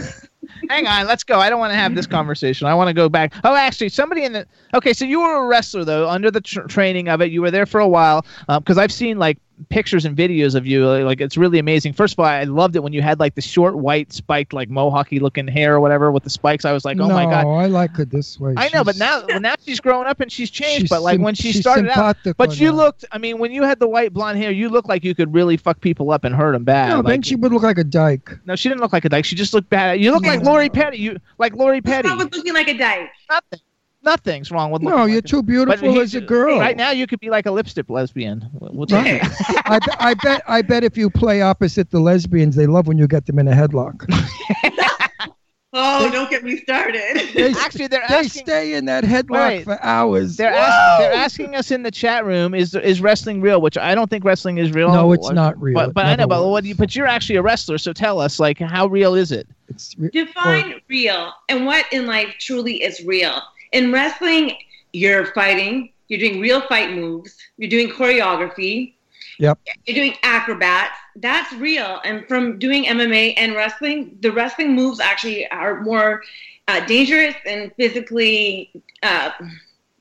Hang on, let's go. I don't want to have this conversation. I want to go back. Oh, actually, somebody in the. Okay, so you were a wrestler though, under the tr- training of it. You were there for a while um, because I've seen like pictures and videos of you. Like it's really amazing. First of all, I loved it when you had like the short white spiked like mohawky looking hair or whatever with the spikes. I was like, oh no, my god. I like her this way. I know, but now well, now she's grown up and she's changed. She's but like when she started out, but you now. looked. I mean, when you had the white blonde hair, you looked like you could really fuck people up and hurt them bad. no, like, then she would look like a dyke. no, she didn't look like a dyke. She just looked bad. You look like Lori Petty. You like Lori Petty. I was looking like a dyke. Nothing. Nothing's wrong with No, you're like too a- beautiful he- as a girl. Right now, you could be like a lipstick lesbian. What's Right. I, I bet. I bet if you play opposite the lesbians, they love when you get them in a headlock. Oh, don't get me started. They, Actually, they're they asking. stay in that headlock Right. for hours. They're, ask, they're asking us in the chat room: Is is wrestling real? Which I don't think wrestling is real. No, it's not real. But, but I know. never But what? you- But you're actually a wrestler, so tell us, like, how real is it? It's re- Define real and what in life truly is real. In wrestling, you're fighting, you're doing real fight moves, you're doing choreography, Yep. you're doing acrobats. That's real. And from doing MMA and wrestling, the wrestling moves actually are more uh, dangerous and physically uh,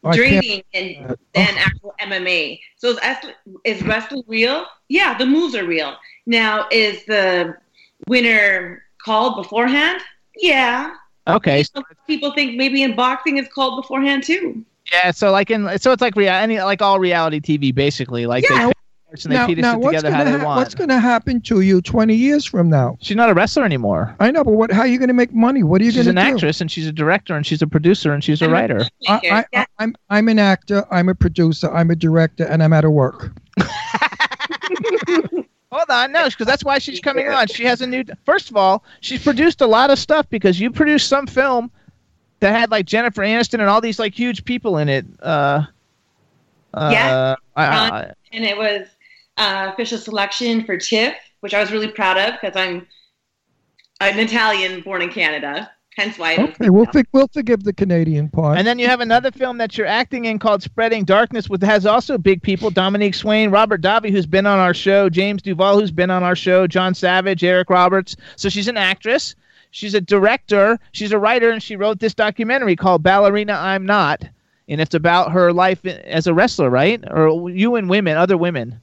can't- draining than, than actual MMA. So is, is wrestling real? Yeah, the moves are real. Now, is the winner called beforehand? Yeah. Okay. Some people think maybe in boxing it's called beforehand too. Yeah. So like in so it's like rea- any like all reality TV basically. Like Yeah. they pick parts and they now, feed it now what's together how gonna they ha- want. what's going to happen to you 20 years from now? She's not a wrestler anymore. I know, but what? How are you going to make money? What are you going to do? An actress and she's a director and she's a producer and she's a writer. I, I, I'm I'm an actor. I'm a producer. I'm a director, and I'm out of work. Hold on, no, because that's why she's coming on. She has a new. First of all, she's produced a lot of stuff because you produced some film that had like Jennifer Aniston and all these like huge people in it. Uh, uh, I- Um, and it was uh, official selection for TIFF, which I was really proud of because I'm an Italian born in Canada. Hence why Okay, we'll fi- we'll forgive the Canadian part. And then you have another film that you're acting in called Spreading Darkness, which has also big people: Dominique Swain, Robert Davi, who's been on our show, James Duval, who's been on our show, John Savage, Eric Roberts. So she's an actress. she's a director, she's a writer, and she wrote this documentary called Ballerina I'm Not, and it's about her life as a wrestler, right? Or you and women, other women.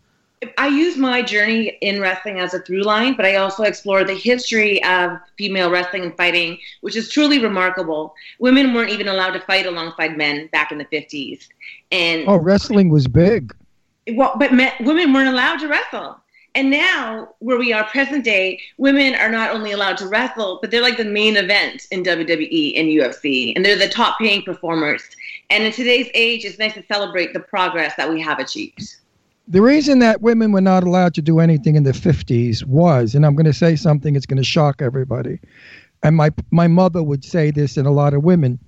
I use my journey in wrestling as a through line, but I also explore the history of female wrestling and fighting, which is truly remarkable. Women weren't even allowed to fight alongside men back in the 50s. And Oh, wrestling was big. well, but men, women weren't allowed to wrestle. And now, where we are present day, women are not only allowed to wrestle, but they're like the main event in WWE and UFC, and they're the top paying performers. And in today's age, it's nice to celebrate the progress that we have achieved. The reason that women were not allowed to do anything in the 50s was, and I'm going to say something it's going to shock everybody. And my my mother would say this and a lot of women.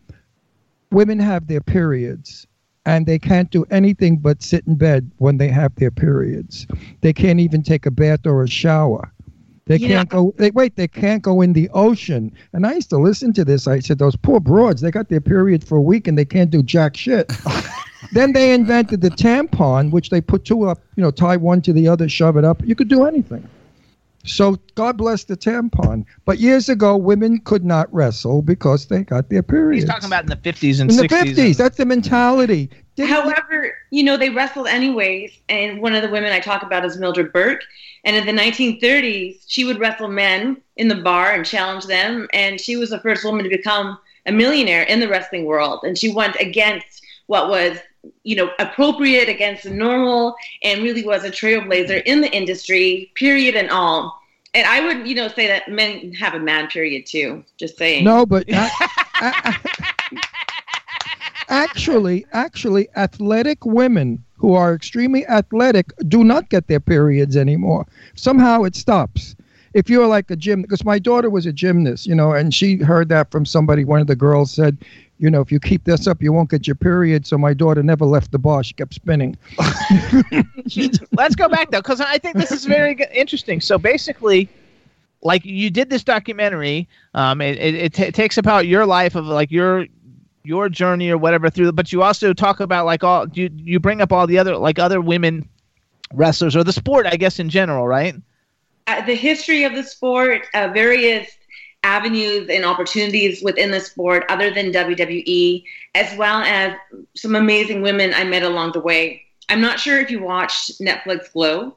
Women have their periods and they can't do anything but sit in bed when they have their periods. They can't even take a bath or a shower. They Yeah. can't go they wait, they can't go in the ocean. And I used to listen to this. I said, Those poor broads, they got their period for a week and they can't do jack shit. then they invented the tampon, which they put two up, you know, tie one to the other, shove it up. You could do anything. So God bless the tampon. But years ago, women could not wrestle because they got their periods. He's talking about in the 50s and in the 60s. 50s. That's the mentality. However, you know, they wrestled anyways. And one of the women I talk about is Mildred Burke. And in the 1930s, she would wrestle men in the bar and challenge them. And she was the first woman to become a millionaire in the wrestling world. And she went against what was, you know, appropriate, against the normal, and really was a trailblazer in the industry, period and all. And I would, you know, say that men have a man period too. Just saying. No, but a- a- actually, actually, athletic women who are extremely athletic do not get their periods anymore. Somehow it stops. If you're like a gym, because my daughter was a gymnast, you know, and she heard that from somebody. One of the girls said, you know, if you keep this up, you won't get your period. So my daughter never left the bar; she kept spinning. Let's go back though, because I think this is very interesting. So basically, like you did this documentary. Um, it it, it ta takes about your life of like your your journey or whatever through. But you also talk about like all you you bring up all the other like other women wrestlers or the sport, I guess in general, right? uh, the history of the sport, uh, various avenues and opportunities within the sport other than WWE, as well as some amazing women I met along the way. I'm not sure if you watched Netflix Glow.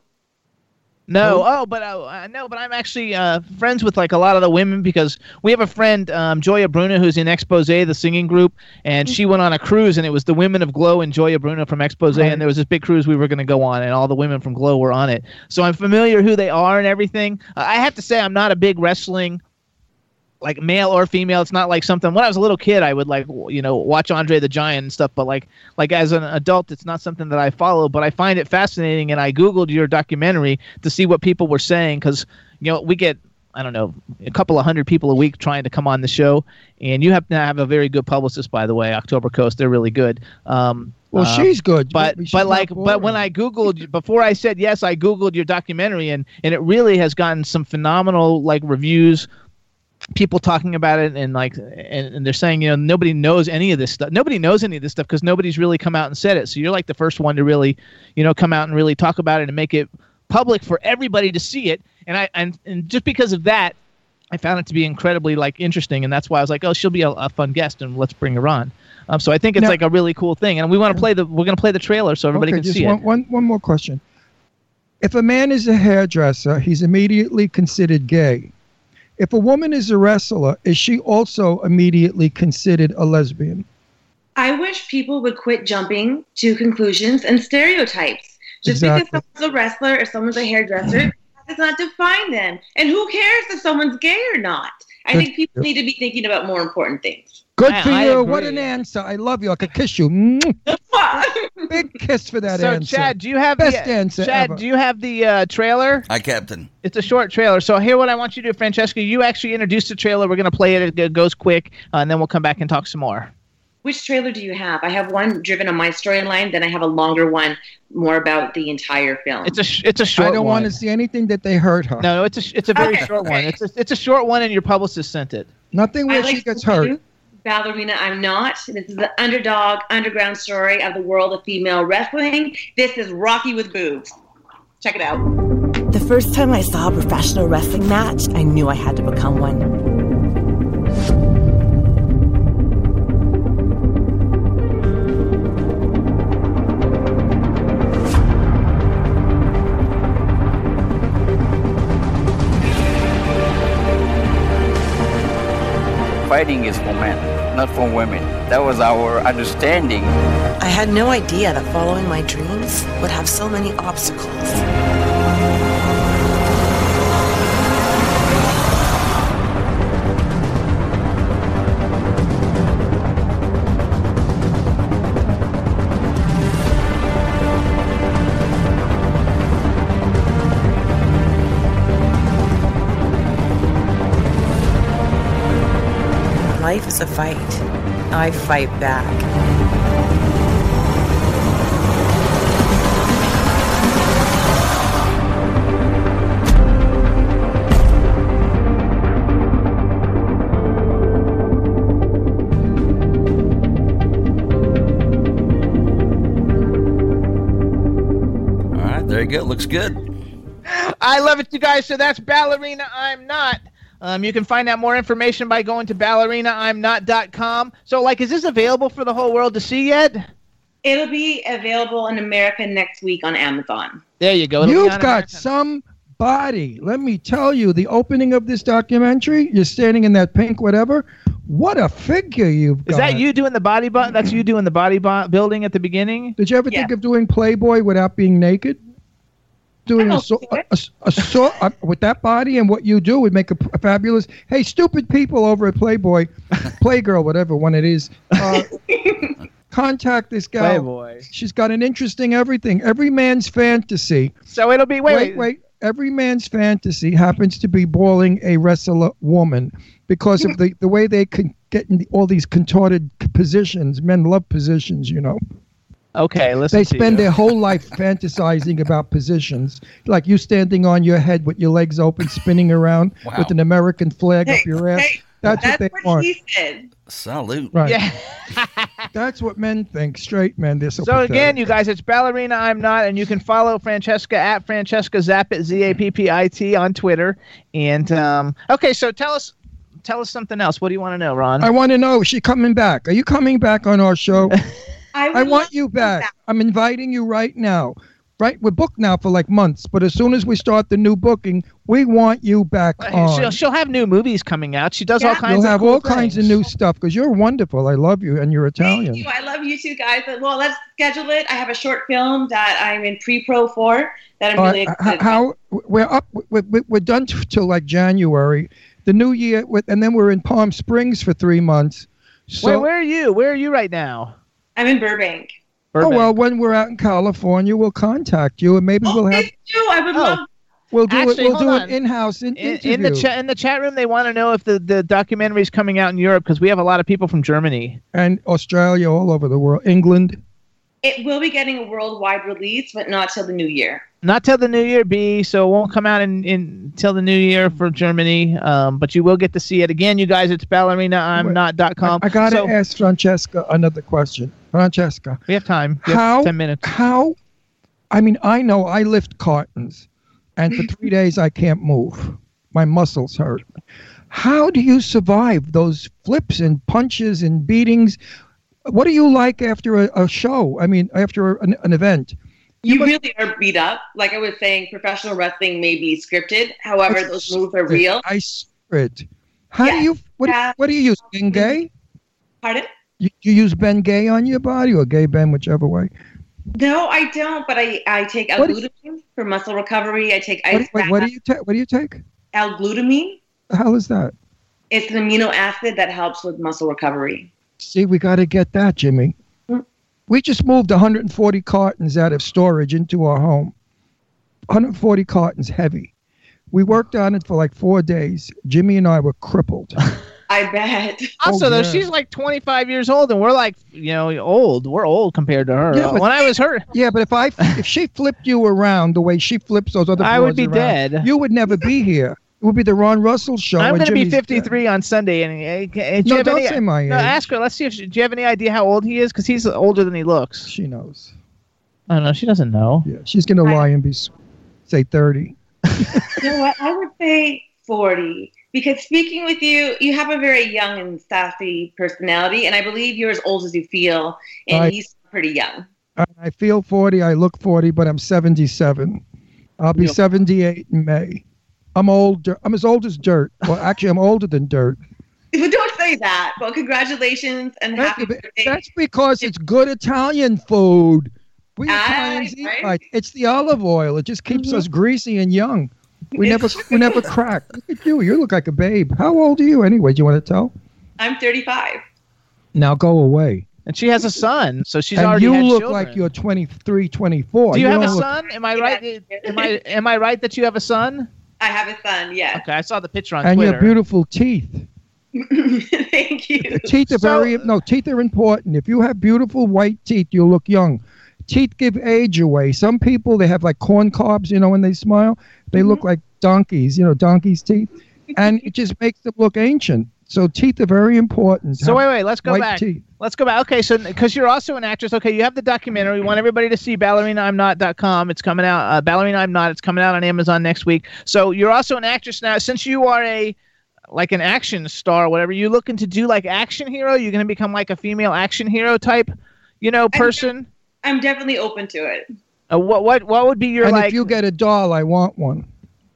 No, oh, but uh, I know, but I'm actually uh, friends with like a lot of the women because we have a friend, um, Gioia Bruno, who's in Expose, the singing group, and she went on a cruise, and it was the women of Glow and Gioia Bruno from Expose, Right. and there was this big cruise we were going to go on, and all the women from Glow were on it. So I'm familiar who they are and everything. Uh, I have to say, I'm not a big wrestling like male or female. It's not like something. When I was a little kid, I would like you know watch Andre the Giant and stuff. But like like as an adult, it's not something that I follow. But I find it fascinating, and I googled your documentary to see what people were saying because you know we get. I don't know, a couple of hundred people a week trying to come on the show, and you have to have a very good publicist, by the way. October Coast, they're really good. Um, Well, uh, she's good, but she's but like but when I googled before I said yes, I googled your documentary, and and it really has gotten some phenomenal like reviews people talking about it and like and, and they're saying you know nobody knows any of this stuff. Nobody knows any of this stuff because nobody's really come out and said it. So you're like the first one to really you know come out and really talk about it and make it public for everybody to see it. And i and, and just because of that i found it to be incredibly like interesting. And that's why i was like oh she'll be a, a fun guest and let's bring her on. Um, so i think it's Now- like a really cool thing. And we want to play the we're going to play the trailer so everybody okay, can see one, it one, one more question. If a man is a hairdresser, he's immediately considered gay. If a woman is a wrestler, is she also immediately considered a lesbian? I wish people would quit jumping to conclusions and stereotypes. Just Exactly. because someone's a wrestler or someone's a hairdresser mm-hmm. does not define them. And who cares if someone's gay or not? I think people need to be thinking about more important things. Good I- for I you. What an answer. I love you. I could kiss you. Mwah. Big kiss for that answer. so answer. chad do you have Best the, answer chad ever. do you have the uh, trailer Hi, Captain. It's a short trailer. So here, what I want you to do, Francesca, you actually introduce the trailer. We're going to play it. It goes quick, uh, and then we'll come back and talk some more. Which trailer do you have? I have one driven on my storyline, then I have a longer one more about the entire film. It's a sh- it's a short one. I don't one. want to see anything that they hurt her. No, no, it's a sh- it's a very Okay, short one. It's a, it's a short one, and your publicist sent it. Nothing where I like she gets hurt. do ballerina I'm not. This is the underdog, underground story of the world of female wrestling. This is Rocky with Boobs. Check it out. The first time I saw a professional wrestling match, I knew I had to become one. fighting is not for women. That was our understanding. I had no idea that following my dreams would have so many obstacles. Life is a fight. I fight back. All right, there you go. Looks good. I love it, you guys. So that's Ballerina I'm Not. Um, you can find out more information by going to ballerinaimnot.com. So, like, is this available for the whole world to see yet? It'll be available in America next week on Amazon. There you go. It'll You've got some body. Let me tell you, the opening of this documentary, you're standing in that pink whatever. What a figure you've got. Is that you doing the body bu- That's you doing the body bu- building at the beginning? Did you ever think of doing Playboy without being naked? Doing a, so, a, a, a so, uh, with that body and what you do would make a, a fabulous. Hey, stupid people over at Playboy, Playgirl, whatever one it is. Uh, contact this guy. Playboy. She's got an interesting everything. Every man's fantasy. So it'll be wait, wait, wait. Every man's fantasy happens to be balling a wrestler woman because of the, the way they can get in all these contorted positions. Men love positions, you know. Okay, listen. They to spend you. their whole life fantasizing about positions, like you standing on your head with your legs open, spinning around Wow. with an American flag up your ass. That's, what they want. said. Salute. Right. Yeah. That's what men think. Straight men. They're so, So again, you guys, it's Ballerina I'm Not, and you can follow Francesca at Francesca Zappit Z A P P I T on Twitter. And um, okay, so tell us, tell us something else. What do you want to know, Ron? I want to know, is she coming back? Are you coming back on our show? I, I want you back. I'm inviting you right now. Right, we're booked now for like months, but as soon as we start the new booking, we want you back on. She'll, she'll have new movies coming out. She does all kinds You'll of have cool all kinds of new stuff because you're wonderful. I love you, and you're Italian. Thank you. I love you too, guys. But, Well, let's schedule it. I have a short film that I'm in pre-pro for that I'm Uh, really h- excited. how we're up? We're, we're we're done t- till like January, the new year, and then we're in Palm Springs for three months. So, where, where are you? Where are you right now? I'm in Burbank. oh well, when we're out in California, we'll contact you, and maybe we'll have Do I would love. we'll do Actually, it. We'll do on. an in-house in, In, in the chat in the chat room, they want to know if the the documentary is coming out in Europe because we have a lot of people from Germany. and Australia, all over the world, England. It will be getting a worldwide release, but not till the new year. Not till the new year, B. So it won't come out in, in till the new year for Germany. Um, but you will get to see it again, you guys. It's ballerinaimnot.com. I gotta So- ask Francesca another question. Francesca, We have time. We have how ten minutes. How? I mean, I know I lift cartons, and for three days I can't move. My muscles hurt. How do you survive those flips and punches and beatings? What do you like after a, a show? I mean, after an, an event? You really are beat up. Like I was saying, professional wrestling may be scripted. However, those moves are real. I spirit. How do you? What, do you- what do you use? Ben Gay? Pardon? You, you use Ben Gay on your body or Gay Ben, whichever way. No, I don't. But I, I take What is- L-glutamine for muscle recovery. I take What, ice wait, what do you take? What do you take? L-glutamine. The hell is that? It's an amino acid that helps with muscle recovery. See, we got to get that, Jimmy. Mm. We just moved 140 cartons out of storage into our home. 140 cartons heavy. We worked on it for like four days. Jimmy and I were crippled. I bet. Also, Oh, though, yeah. she's like 25 years old, and we're like, you know, old. We're old compared to her. Yeah, but- when I was her, yeah, but if I if she flipped you around the way she flips those other I would be around, dead. You would never be here. It would be the Ron Russell show. I'm going to be Jimmy's dead. 53 on Sunday. And uh, do No, don't any, say my No, age. ask her. Let's see if she, do you have any idea how old he is? Because he's older than he looks. She knows. I don't know. She doesn't know. Yeah, she's going to lie and be say 30. You know what? I would say 40. Because speaking with you, you have a very young and sassy personality, and I believe you're as old as you feel, and you sound pretty young. I I feel 40. I look 40, but I'm 77. I'll be 78 in May. I'm old. I'm as old as dirt. Well, actually, I'm older than dirt. But don't say that, but congratulations and Thank happy you, birthday. That's because it's good Italian food. We Italians eat right. right. It's the olive oil. It just keeps Mm-hmm. us greasy and young. We never we never crack. Look at you. You look like a babe. How old are you anyway? Do you want to tell? I'm 35. Now go away. And she has a son, so she's and already you had look children. like you're 23, 24. Do you, have a look- son? Am I right? Am I am I right that you have a son? I have a son, Yeah. Okay, I saw the picture on And Twitter. your beautiful teeth. Thank you. Teeth are very no. Teeth are important. If you have beautiful white teeth, you look young. Teeth give age away. Some people they have like corn cobs, you know, when they smile, they look Mm-hmm. like donkeys, you know, donkeys' teeth, and it just makes them look ancient. So teeth are very important. So wait, wait, let's go back. teeth. Let's go back. Okay, so because you're also an actress, okay, you have the documentary. We want everybody to see ballerinaimnot.com. It's coming out. Uh, Ballerina I'm Not. It's coming out on Amazon next week. So you're also an actress now. Since you are a like an action star, or whatever, you looking to do like action hero? You're going to become like a female action hero type, you know, person. I'm definitely open to it. Uh, what what what would be your and like? if you get a doll, I want one.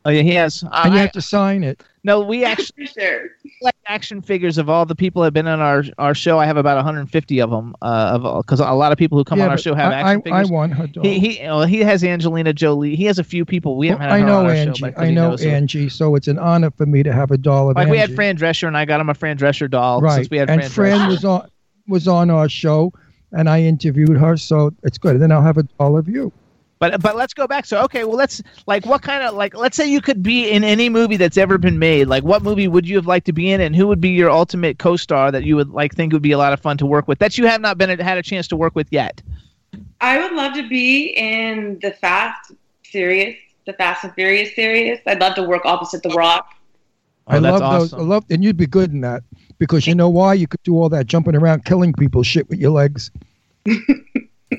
oh yeah, he has. Uh, and you I- have to sign it. no, we actually sure. like action figures of all the people that have been on our our show. I have about 150 of them. Uh, of because a lot of people who come Yeah, on our show have I, action I, I want her doll. He he well, he has Angelina Jolie. He has a few people. We haven't had I know on our Angie. show. I know knows her. Angie. So it's an honor for me to have a doll of Like Angie. we had Fran Drescher, and I got him a Fran Drescher doll right. since we had and Fran, Fran was on was on our show, and I interviewed her. So it's good. Then I'll have a doll of you. But but let's go back. So okay, well let's like what kind of like let's say you could be in any movie that's ever been made. Like what movie would you have liked to be in, and who would be your ultimate co-star that you would like think would be a lot of fun to work with that you have not been had a chance to work with yet? I would love to be in the Fast Furious, the Fast and Furious series. I'd love to work opposite The Rock. Oh, I that's love those. I awesome. love, and you'd be good in that because you know why? You could do all that jumping around, killing people, shit with your legs.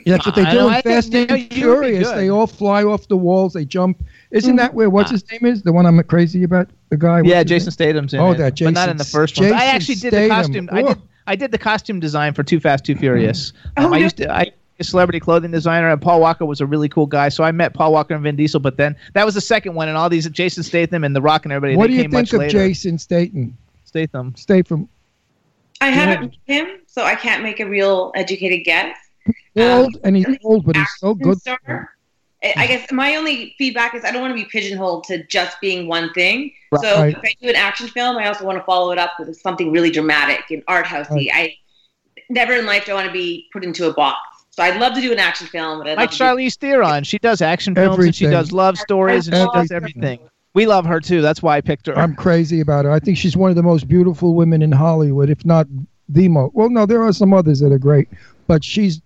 That's what they do know, in Fast you and know, you would be Furious. They all fly off the walls. They jump. Isn't that where what's his name is? The one I'm crazy about. The guy. Yeah, Jason? Statham's in oh, it, that Jason. but not in the first one. I actually did the costume. I did. I did the costume design for Too Fast, Too Furious. Oh, Um, I used to. I a celebrity clothing designer, and Paul Walker was a really cool guy. So I met Paul Walker and Vin Diesel. But then that was the second one, and all these Jason Statham and The Rock and everybody. What they do you came think of later. Jason Statham? Statham. Statham. I haven't met him, so I can't make a real educated guess. Old um, and he's old, but he's so good. Star. I I guess my only feedback is I don't want to be pigeonholed to just being one thing. Right. So if I do an action film, I also want to follow it up with something really dramatic and art housey. I never in life do I want to be put into a box. So I'd love to do an action film, but I'd Like love to do- Charlize Theron, she does action films and she does love stories and she does Everything. Everything. We love her too. That's why I picked her. I'm crazy about her. I think she's one of the most beautiful women in Hollywood, if not the most. Well, no, there are some others that are great, but she's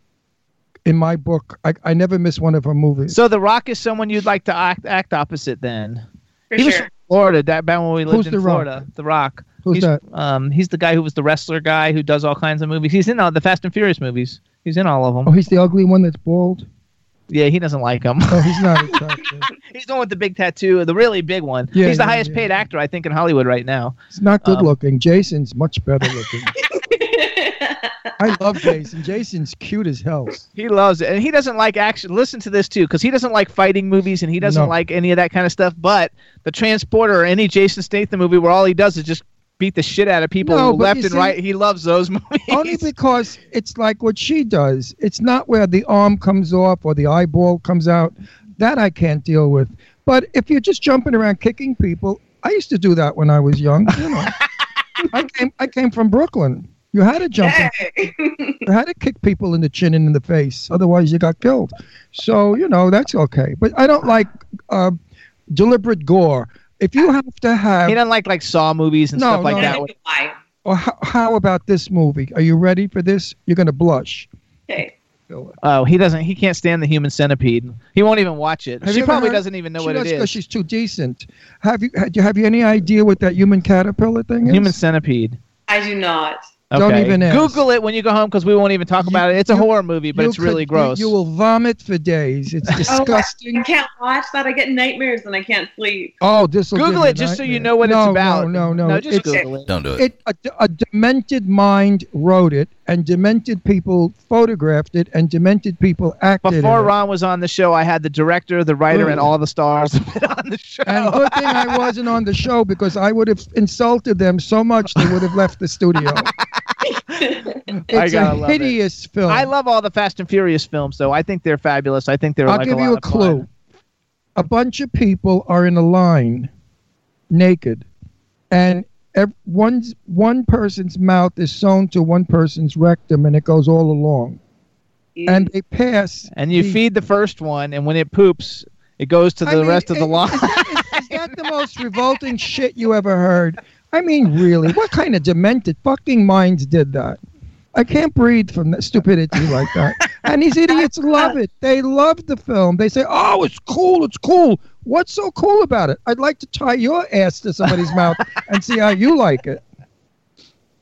in my book. I, I never miss one of her movies. So The Rock is someone you'd like to act act opposite then. For he was sure. from Florida. That back when we lived Who's in The Rock? Florida. The Rock. Who's he's, that? Um, he's the guy who was the wrestler guy who does all kinds of movies. He's in all the Fast and Furious movies. He's in all of them. Oh, he's the ugly one that's bald. Yeah, he doesn't like him. Oh, he's not attractive. he's the one with the big tattoo, the really big one. Yeah, he's the yeah, highest yeah. paid actor I think in Hollywood right now. He's not good Um, looking. Jason's much better looking. I love Jason. Jason's cute as hell. He loves it, and he doesn't like action. Listen to this too, because he doesn't like fighting movies, and he doesn't No. like any of that kind of stuff. But the Transporter or any Jason Statham movie where all he does is just beat the shit out of people No, left and see- right, he loves those movies. Only because it's like what she does. It's not where the arm comes off or the eyeball comes out. That I can't deal with. But if you're just jumping around kicking people, I used to do that when I was young. You know, I came I came from Brooklyn. You had to jump. in- You had to kick people in the chin and in the face. Otherwise, you got killed. So you know that's okay. But I don't like uh, deliberate gore. If you have to have, he doesn't like like Saw movies and No, stuff like no, that. no. Why? or how, how about this movie? Are you ready for this? You're gonna blush. Okay. Oh, he doesn't. He can't stand the Human Centipede. He won't even watch it. Have she probably heard- doesn't even know what does it because she's too decent. Have you have you have you any idea what that human caterpillar thing is? Human Centipede. I do not. Don't even ask. Google it when you go home because we won't even talk about it. It's a horror movie, but You it's really could- gross. You, you will vomit for days. It's oh, disgusting. I can't watch that. I get nightmares and I can't sleep. Oh, this will Google it you just so you know what it's about. No, no, no. No, just It's- Google it. Don't do it. It a, a demented mind wrote it, and demented people photographed it, and demented people acted. Before in it. Ron was on the show, I had the director, the writer, and all the stars on the show. And good thing I wasn't on the show because I would have insulted them so much they would have left the studio. I It's a love it. hideous film. I love all the Fast and Furious films, though. I think they're fabulous. I think they're I'll like give a you a of fun. clue. A bunch of people are in a line, naked, and ev- one's one person's mouth is sewn to one person's rectum, and it goes all along. And they pass. And you the- feed the first one, and when it poops, it goes to the I mean, rest of the it- line. Is that the most revolting shit you ever heard? I mean, really, what kind of demented fucking minds did that? I can't breathe from that stupidity like that. And these idiots love it. They love the film. They say, "Oh, it's cool. It's cool." What's so cool about it? I'd like to tie your ass to somebody's mouth and see how you like it.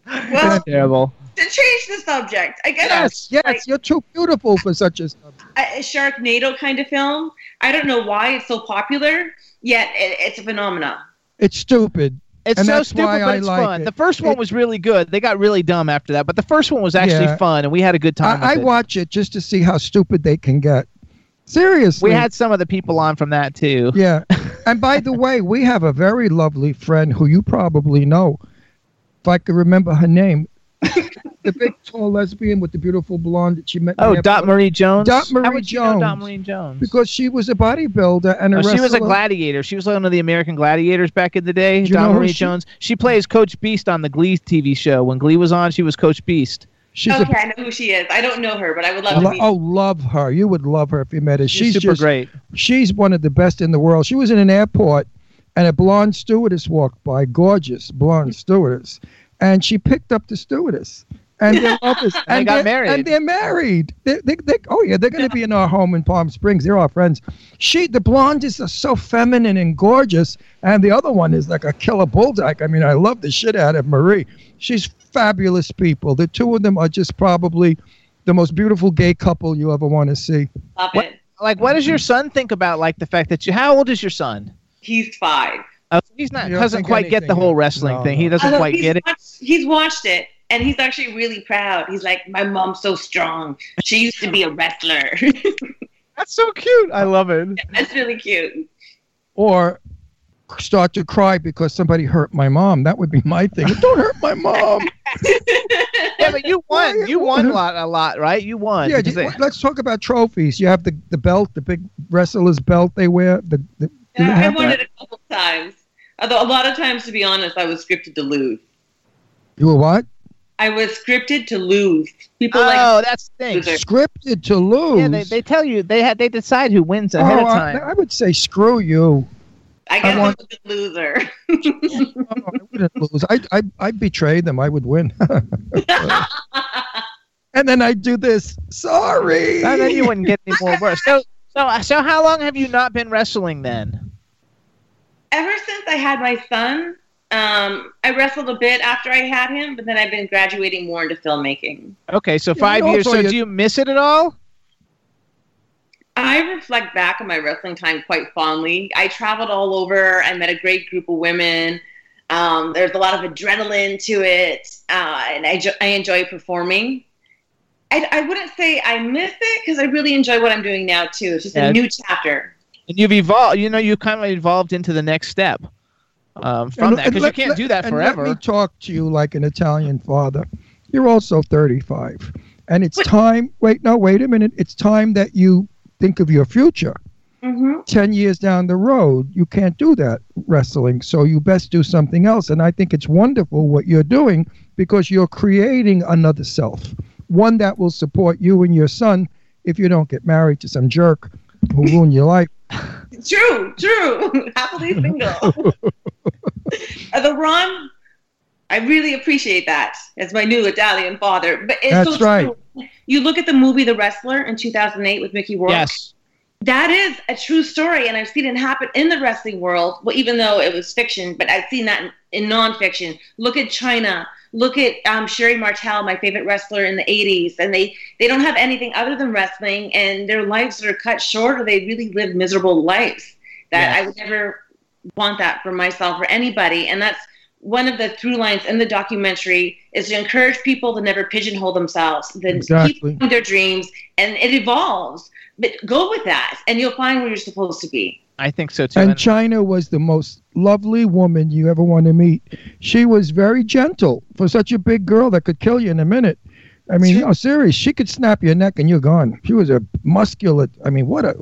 Well, terrible. to change the subject, I guess Yes, yes, you're too beautiful for such a subject. a, a Sharknado kind of film. I don't know why it's so popular, yet it, it's a phenomenon. It's stupid. It's and so stupid, but it's like fun. it. The first one It- was really good. They got really dumb after that, but the first one was actually Yeah. fun, and we had a good time. I, I watch it just to see how stupid they can get. Seriously. We had some of the people on from that too. Yeah. And by the way, we have a very lovely friend who you probably know. If I could remember her name. The big tall lesbian with the beautiful blonde that she met. Oh, Dot airport. Marie Jones. Dot How Marie would you know Jones. Dot Marie Jones. Because she was a bodybuilder and a Oh, she was a gladiator. She was one of the American gladiators back in the day. Do Dot Marie she- Jones. She plays Coach Beiste on the Glee TV show. When Glee was on, she was Coach Beiste. She's okay, I know who she is. I don't know her, but I would love to Lo- meet. oh, love her. You would love her if you met her. She's She's, super just, great. She's one of the best in the world. She was in an airport and a blonde stewardess walked by, gorgeous blonde mm-hmm. stewardess, and she picked up the stewardess. And they're lovers. And they got they're- married. And they're married. They, they, they, oh yeah, they're going to be in our home in Palm Springs. They're our friends. She, the blonde, is so feminine and gorgeous, and the other one is like a killer bulldog. I mean, I love the shit out of Marie. She's fabulous people. The two of them are just probably the most beautiful gay couple you ever want to see. Love What, it. like, what does your son think about like the fact that you? How old is your son? He's five. Oh, he's not doesn't think quite get the whole wrestling no, thing. He doesn't uh, quite he's get it. He's watched it, and he's actually really proud. He's like, "My mom's so strong. She used to be a wrestler." That's so cute. I love it. That's really cute. or start to cry because somebody hurt my mom. That would be my thing. Don't hurt my mom. Yeah, but you won. You won a lot, a lot, right? You won. yeah, Because just- let's talk about trophies. You have the, the belt, the big wrestler's belt they wear. The, the Yeah, I have won that? it a couple times. Although a lot of times, to be honest, I was scripted to lose. You were what? I was scripted to lose. People oh, like that's the thing. loser. Scripted to lose. Yeah, they, they tell you they had they decide who wins oh, ahead of oh, time. I would say screw you. I guess I want- was a loser. Oh, I wouldn't lose. I I I betray them. I would win. and then I do this. Sorry. And then you wouldn't get any more worse. So, so, so, how long have you not been wrestling then? Ever since I had my son, um, I wrestled a bit after I had him, but then I've been graduating more into filmmaking. Okay, so five and years. So, you- do you miss it at all? I reflect back on my wrestling time quite fondly. I traveled all over. I met a great group of women. Um, there's a lot of adrenaline to it, uh, and I, jo- I enjoy performing. I, I wouldn't say I miss it because I really enjoy what I'm doing now too. It's just Yeah. a new chapter. And you've evolved. You know, you kind of evolved into the next step um, from And- that because you can't let- do that and forever. Let me talk to you like an Italian father. You're also 35. And it's time, wait, no, wait a minute. It's time that you think of your future. Mm-hmm. 10 years down the road, you can't do that wrestling. So you best do something else. And I think it's wonderful what you're doing because you're creating another self, one that will support you and your son if you don't get married to some jerk who ruin your life. True, true. Happily single. the Ron, I really appreciate that as my new Italian father. But it's That's so right. true. You look at the movie The Wrestler in 2008 with Mickey Rourke. yes. That is a true story, and I've seen it happen in the wrestling world. Well, even though it was fiction, but I've seen that in, in nonfiction. Look at Chyna. Look at um, Sherri Martel, my favorite wrestler in the '80s, and they they don't have anything other than wrestling, and their lives are cut short, or they really live miserable lives. That I would never want that for myself or anybody, and that's one of the through lines in the documentary is to encourage people to never pigeonhole themselves, then Exactly. keep their dreams, and it evolves. But go with that, and you'll find where you're supposed to be. I think so too. And Chyna was the most lovely woman you ever want to meet. She was very gentle for such a big girl that could kill you in a minute. I mean, no, oh, serious. She could snap your neck and you're gone. She was a muscular. I mean, what a.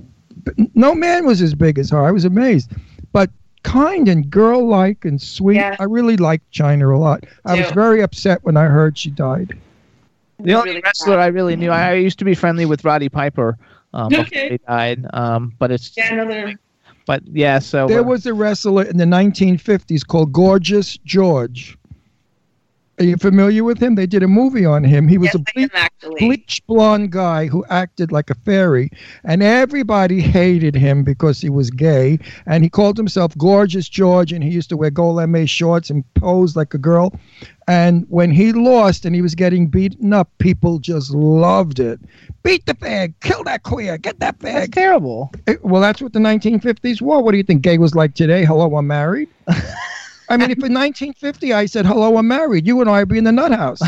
No man was as big as her. I was amazed. But kind and girl like and sweet. Yeah. I really liked Chyna a lot. I was very upset when I heard she died. The only wrestler I really knew, I used to be friendly with Roddy Piper um, before Okay. he died. Um, but it's, Yeah, another. but yeah. So There uh, was a wrestler in the 1950s called Gorgeous George. Are you familiar with him? They did a movie on him. He was a ble- bleach blonde guy who acted like a fairy, and everybody hated him because he was gay. And he called himself Gorgeous George, and he used to wear gold lame shorts and pose like a girl. And when he lost and he was getting beaten up, people just loved it. Beat the fag, kill that queer, get that fag. That's terrible. Eh, well, that's what the 1950s were. What do you think gay was like today? Hello, I'm married. I mean, if in 1950 I said, hello, I'm married, you and I would be in the nut house.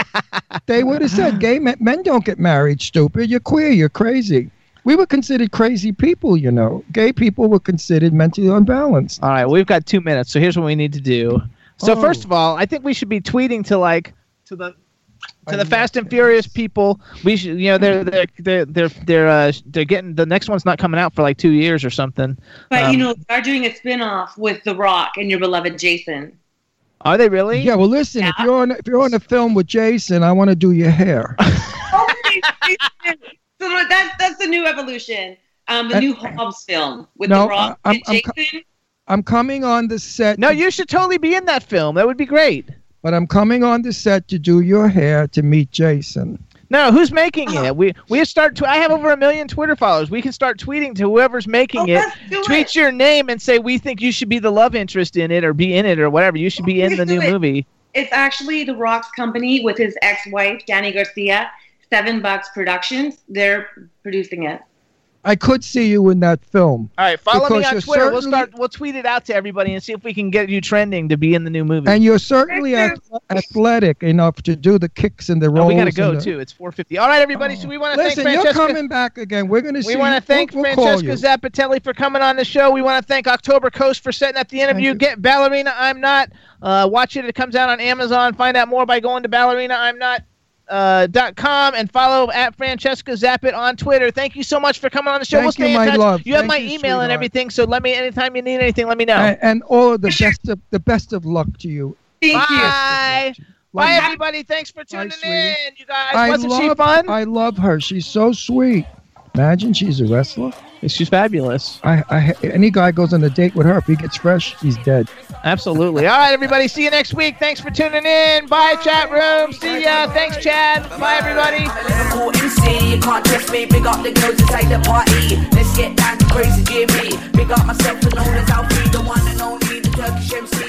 they would have said, gay men, men don't get married, stupid. You're queer, you're crazy. We were considered crazy people, you know. Gay people were considered mentally unbalanced. All right, we've got two minutes, so here's what we need to do. So Oh. first of all, I think we should be tweeting to like to the to the Fast and Furious people. We should, you know, they're they're they're they're they're uh, they're getting the next one's not coming out for like two years or something. But Um, you know, they are doing a spin-off with The Rock and your beloved Jason. are they really? Yeah, well, listen, if you're on if you're on a film with Jason, I want to do your hair. So that's that's the new evolution. Um, the Uh, new Hobbs film with no, The Rock I'm- and I'm co- Jason. I'm coming on the set. No, you should totally be in that film. That would be great. But I'm coming on the set to do your hair to meet Jason. No, who's making oh. it? We we start. Tw- I have over a million Twitter followers. We can start tweeting to whoever's making oh, it. Tweet your name and say we think you should be the love interest in it, or be in it, or whatever. You should be oh, in the new it. movie. It's actually The Rock's company with his ex-wife Dany Garcia, Seven Bucks Productions. They're producing it. I could see you in that film. All right, follow me on you're Twitter. We'll start. We'll tweet it out to everybody and see if we can get you trending to be in the new movie. And you're certainly ath- athletic enough to do the kicks and the rolls. Oh, we got to go the- too. It's 4:50. All right, everybody. So we want to thank Listen, you're coming back again. We're going to see. We want to thank we'll, we'll Francesca you. Zappitelli for coming on the show. We want to thank October Coast for setting up the interview. Get Ballerina I'm Not. Uh, watch it. It comes out on Amazon. Find out more by going to Ballerina I'm Not. Uh, dot com and follow at Francesca Zappit on Twitter. Thank you so much for coming on the show. Thank we'll stay you, in my touch. love. You have Thank my you, email and everything, so let me anytime you need anything, let me know. And, and all of the best of the best of luck to you. Bye. Bye, you. everybody. Thanks for tuning in. You guys, I wasn't love, she fun? I love her. She's so sweet. Imagine she's a wrestler. She's fabulous. I, I, any guy goes on a date with her, if he gets fresh, he's dead. Absolutely. All right, everybody. See you next week. Thanks for tuning in. Bye, chat room. See ya. Thanks, Chad. Bye, everybody. Liverpool MC, you can't test me. Big up the girls inside the party. Let's get down to crazy Jimmy. Big up myself and known as Alfie, the one and only, the Turkish MC.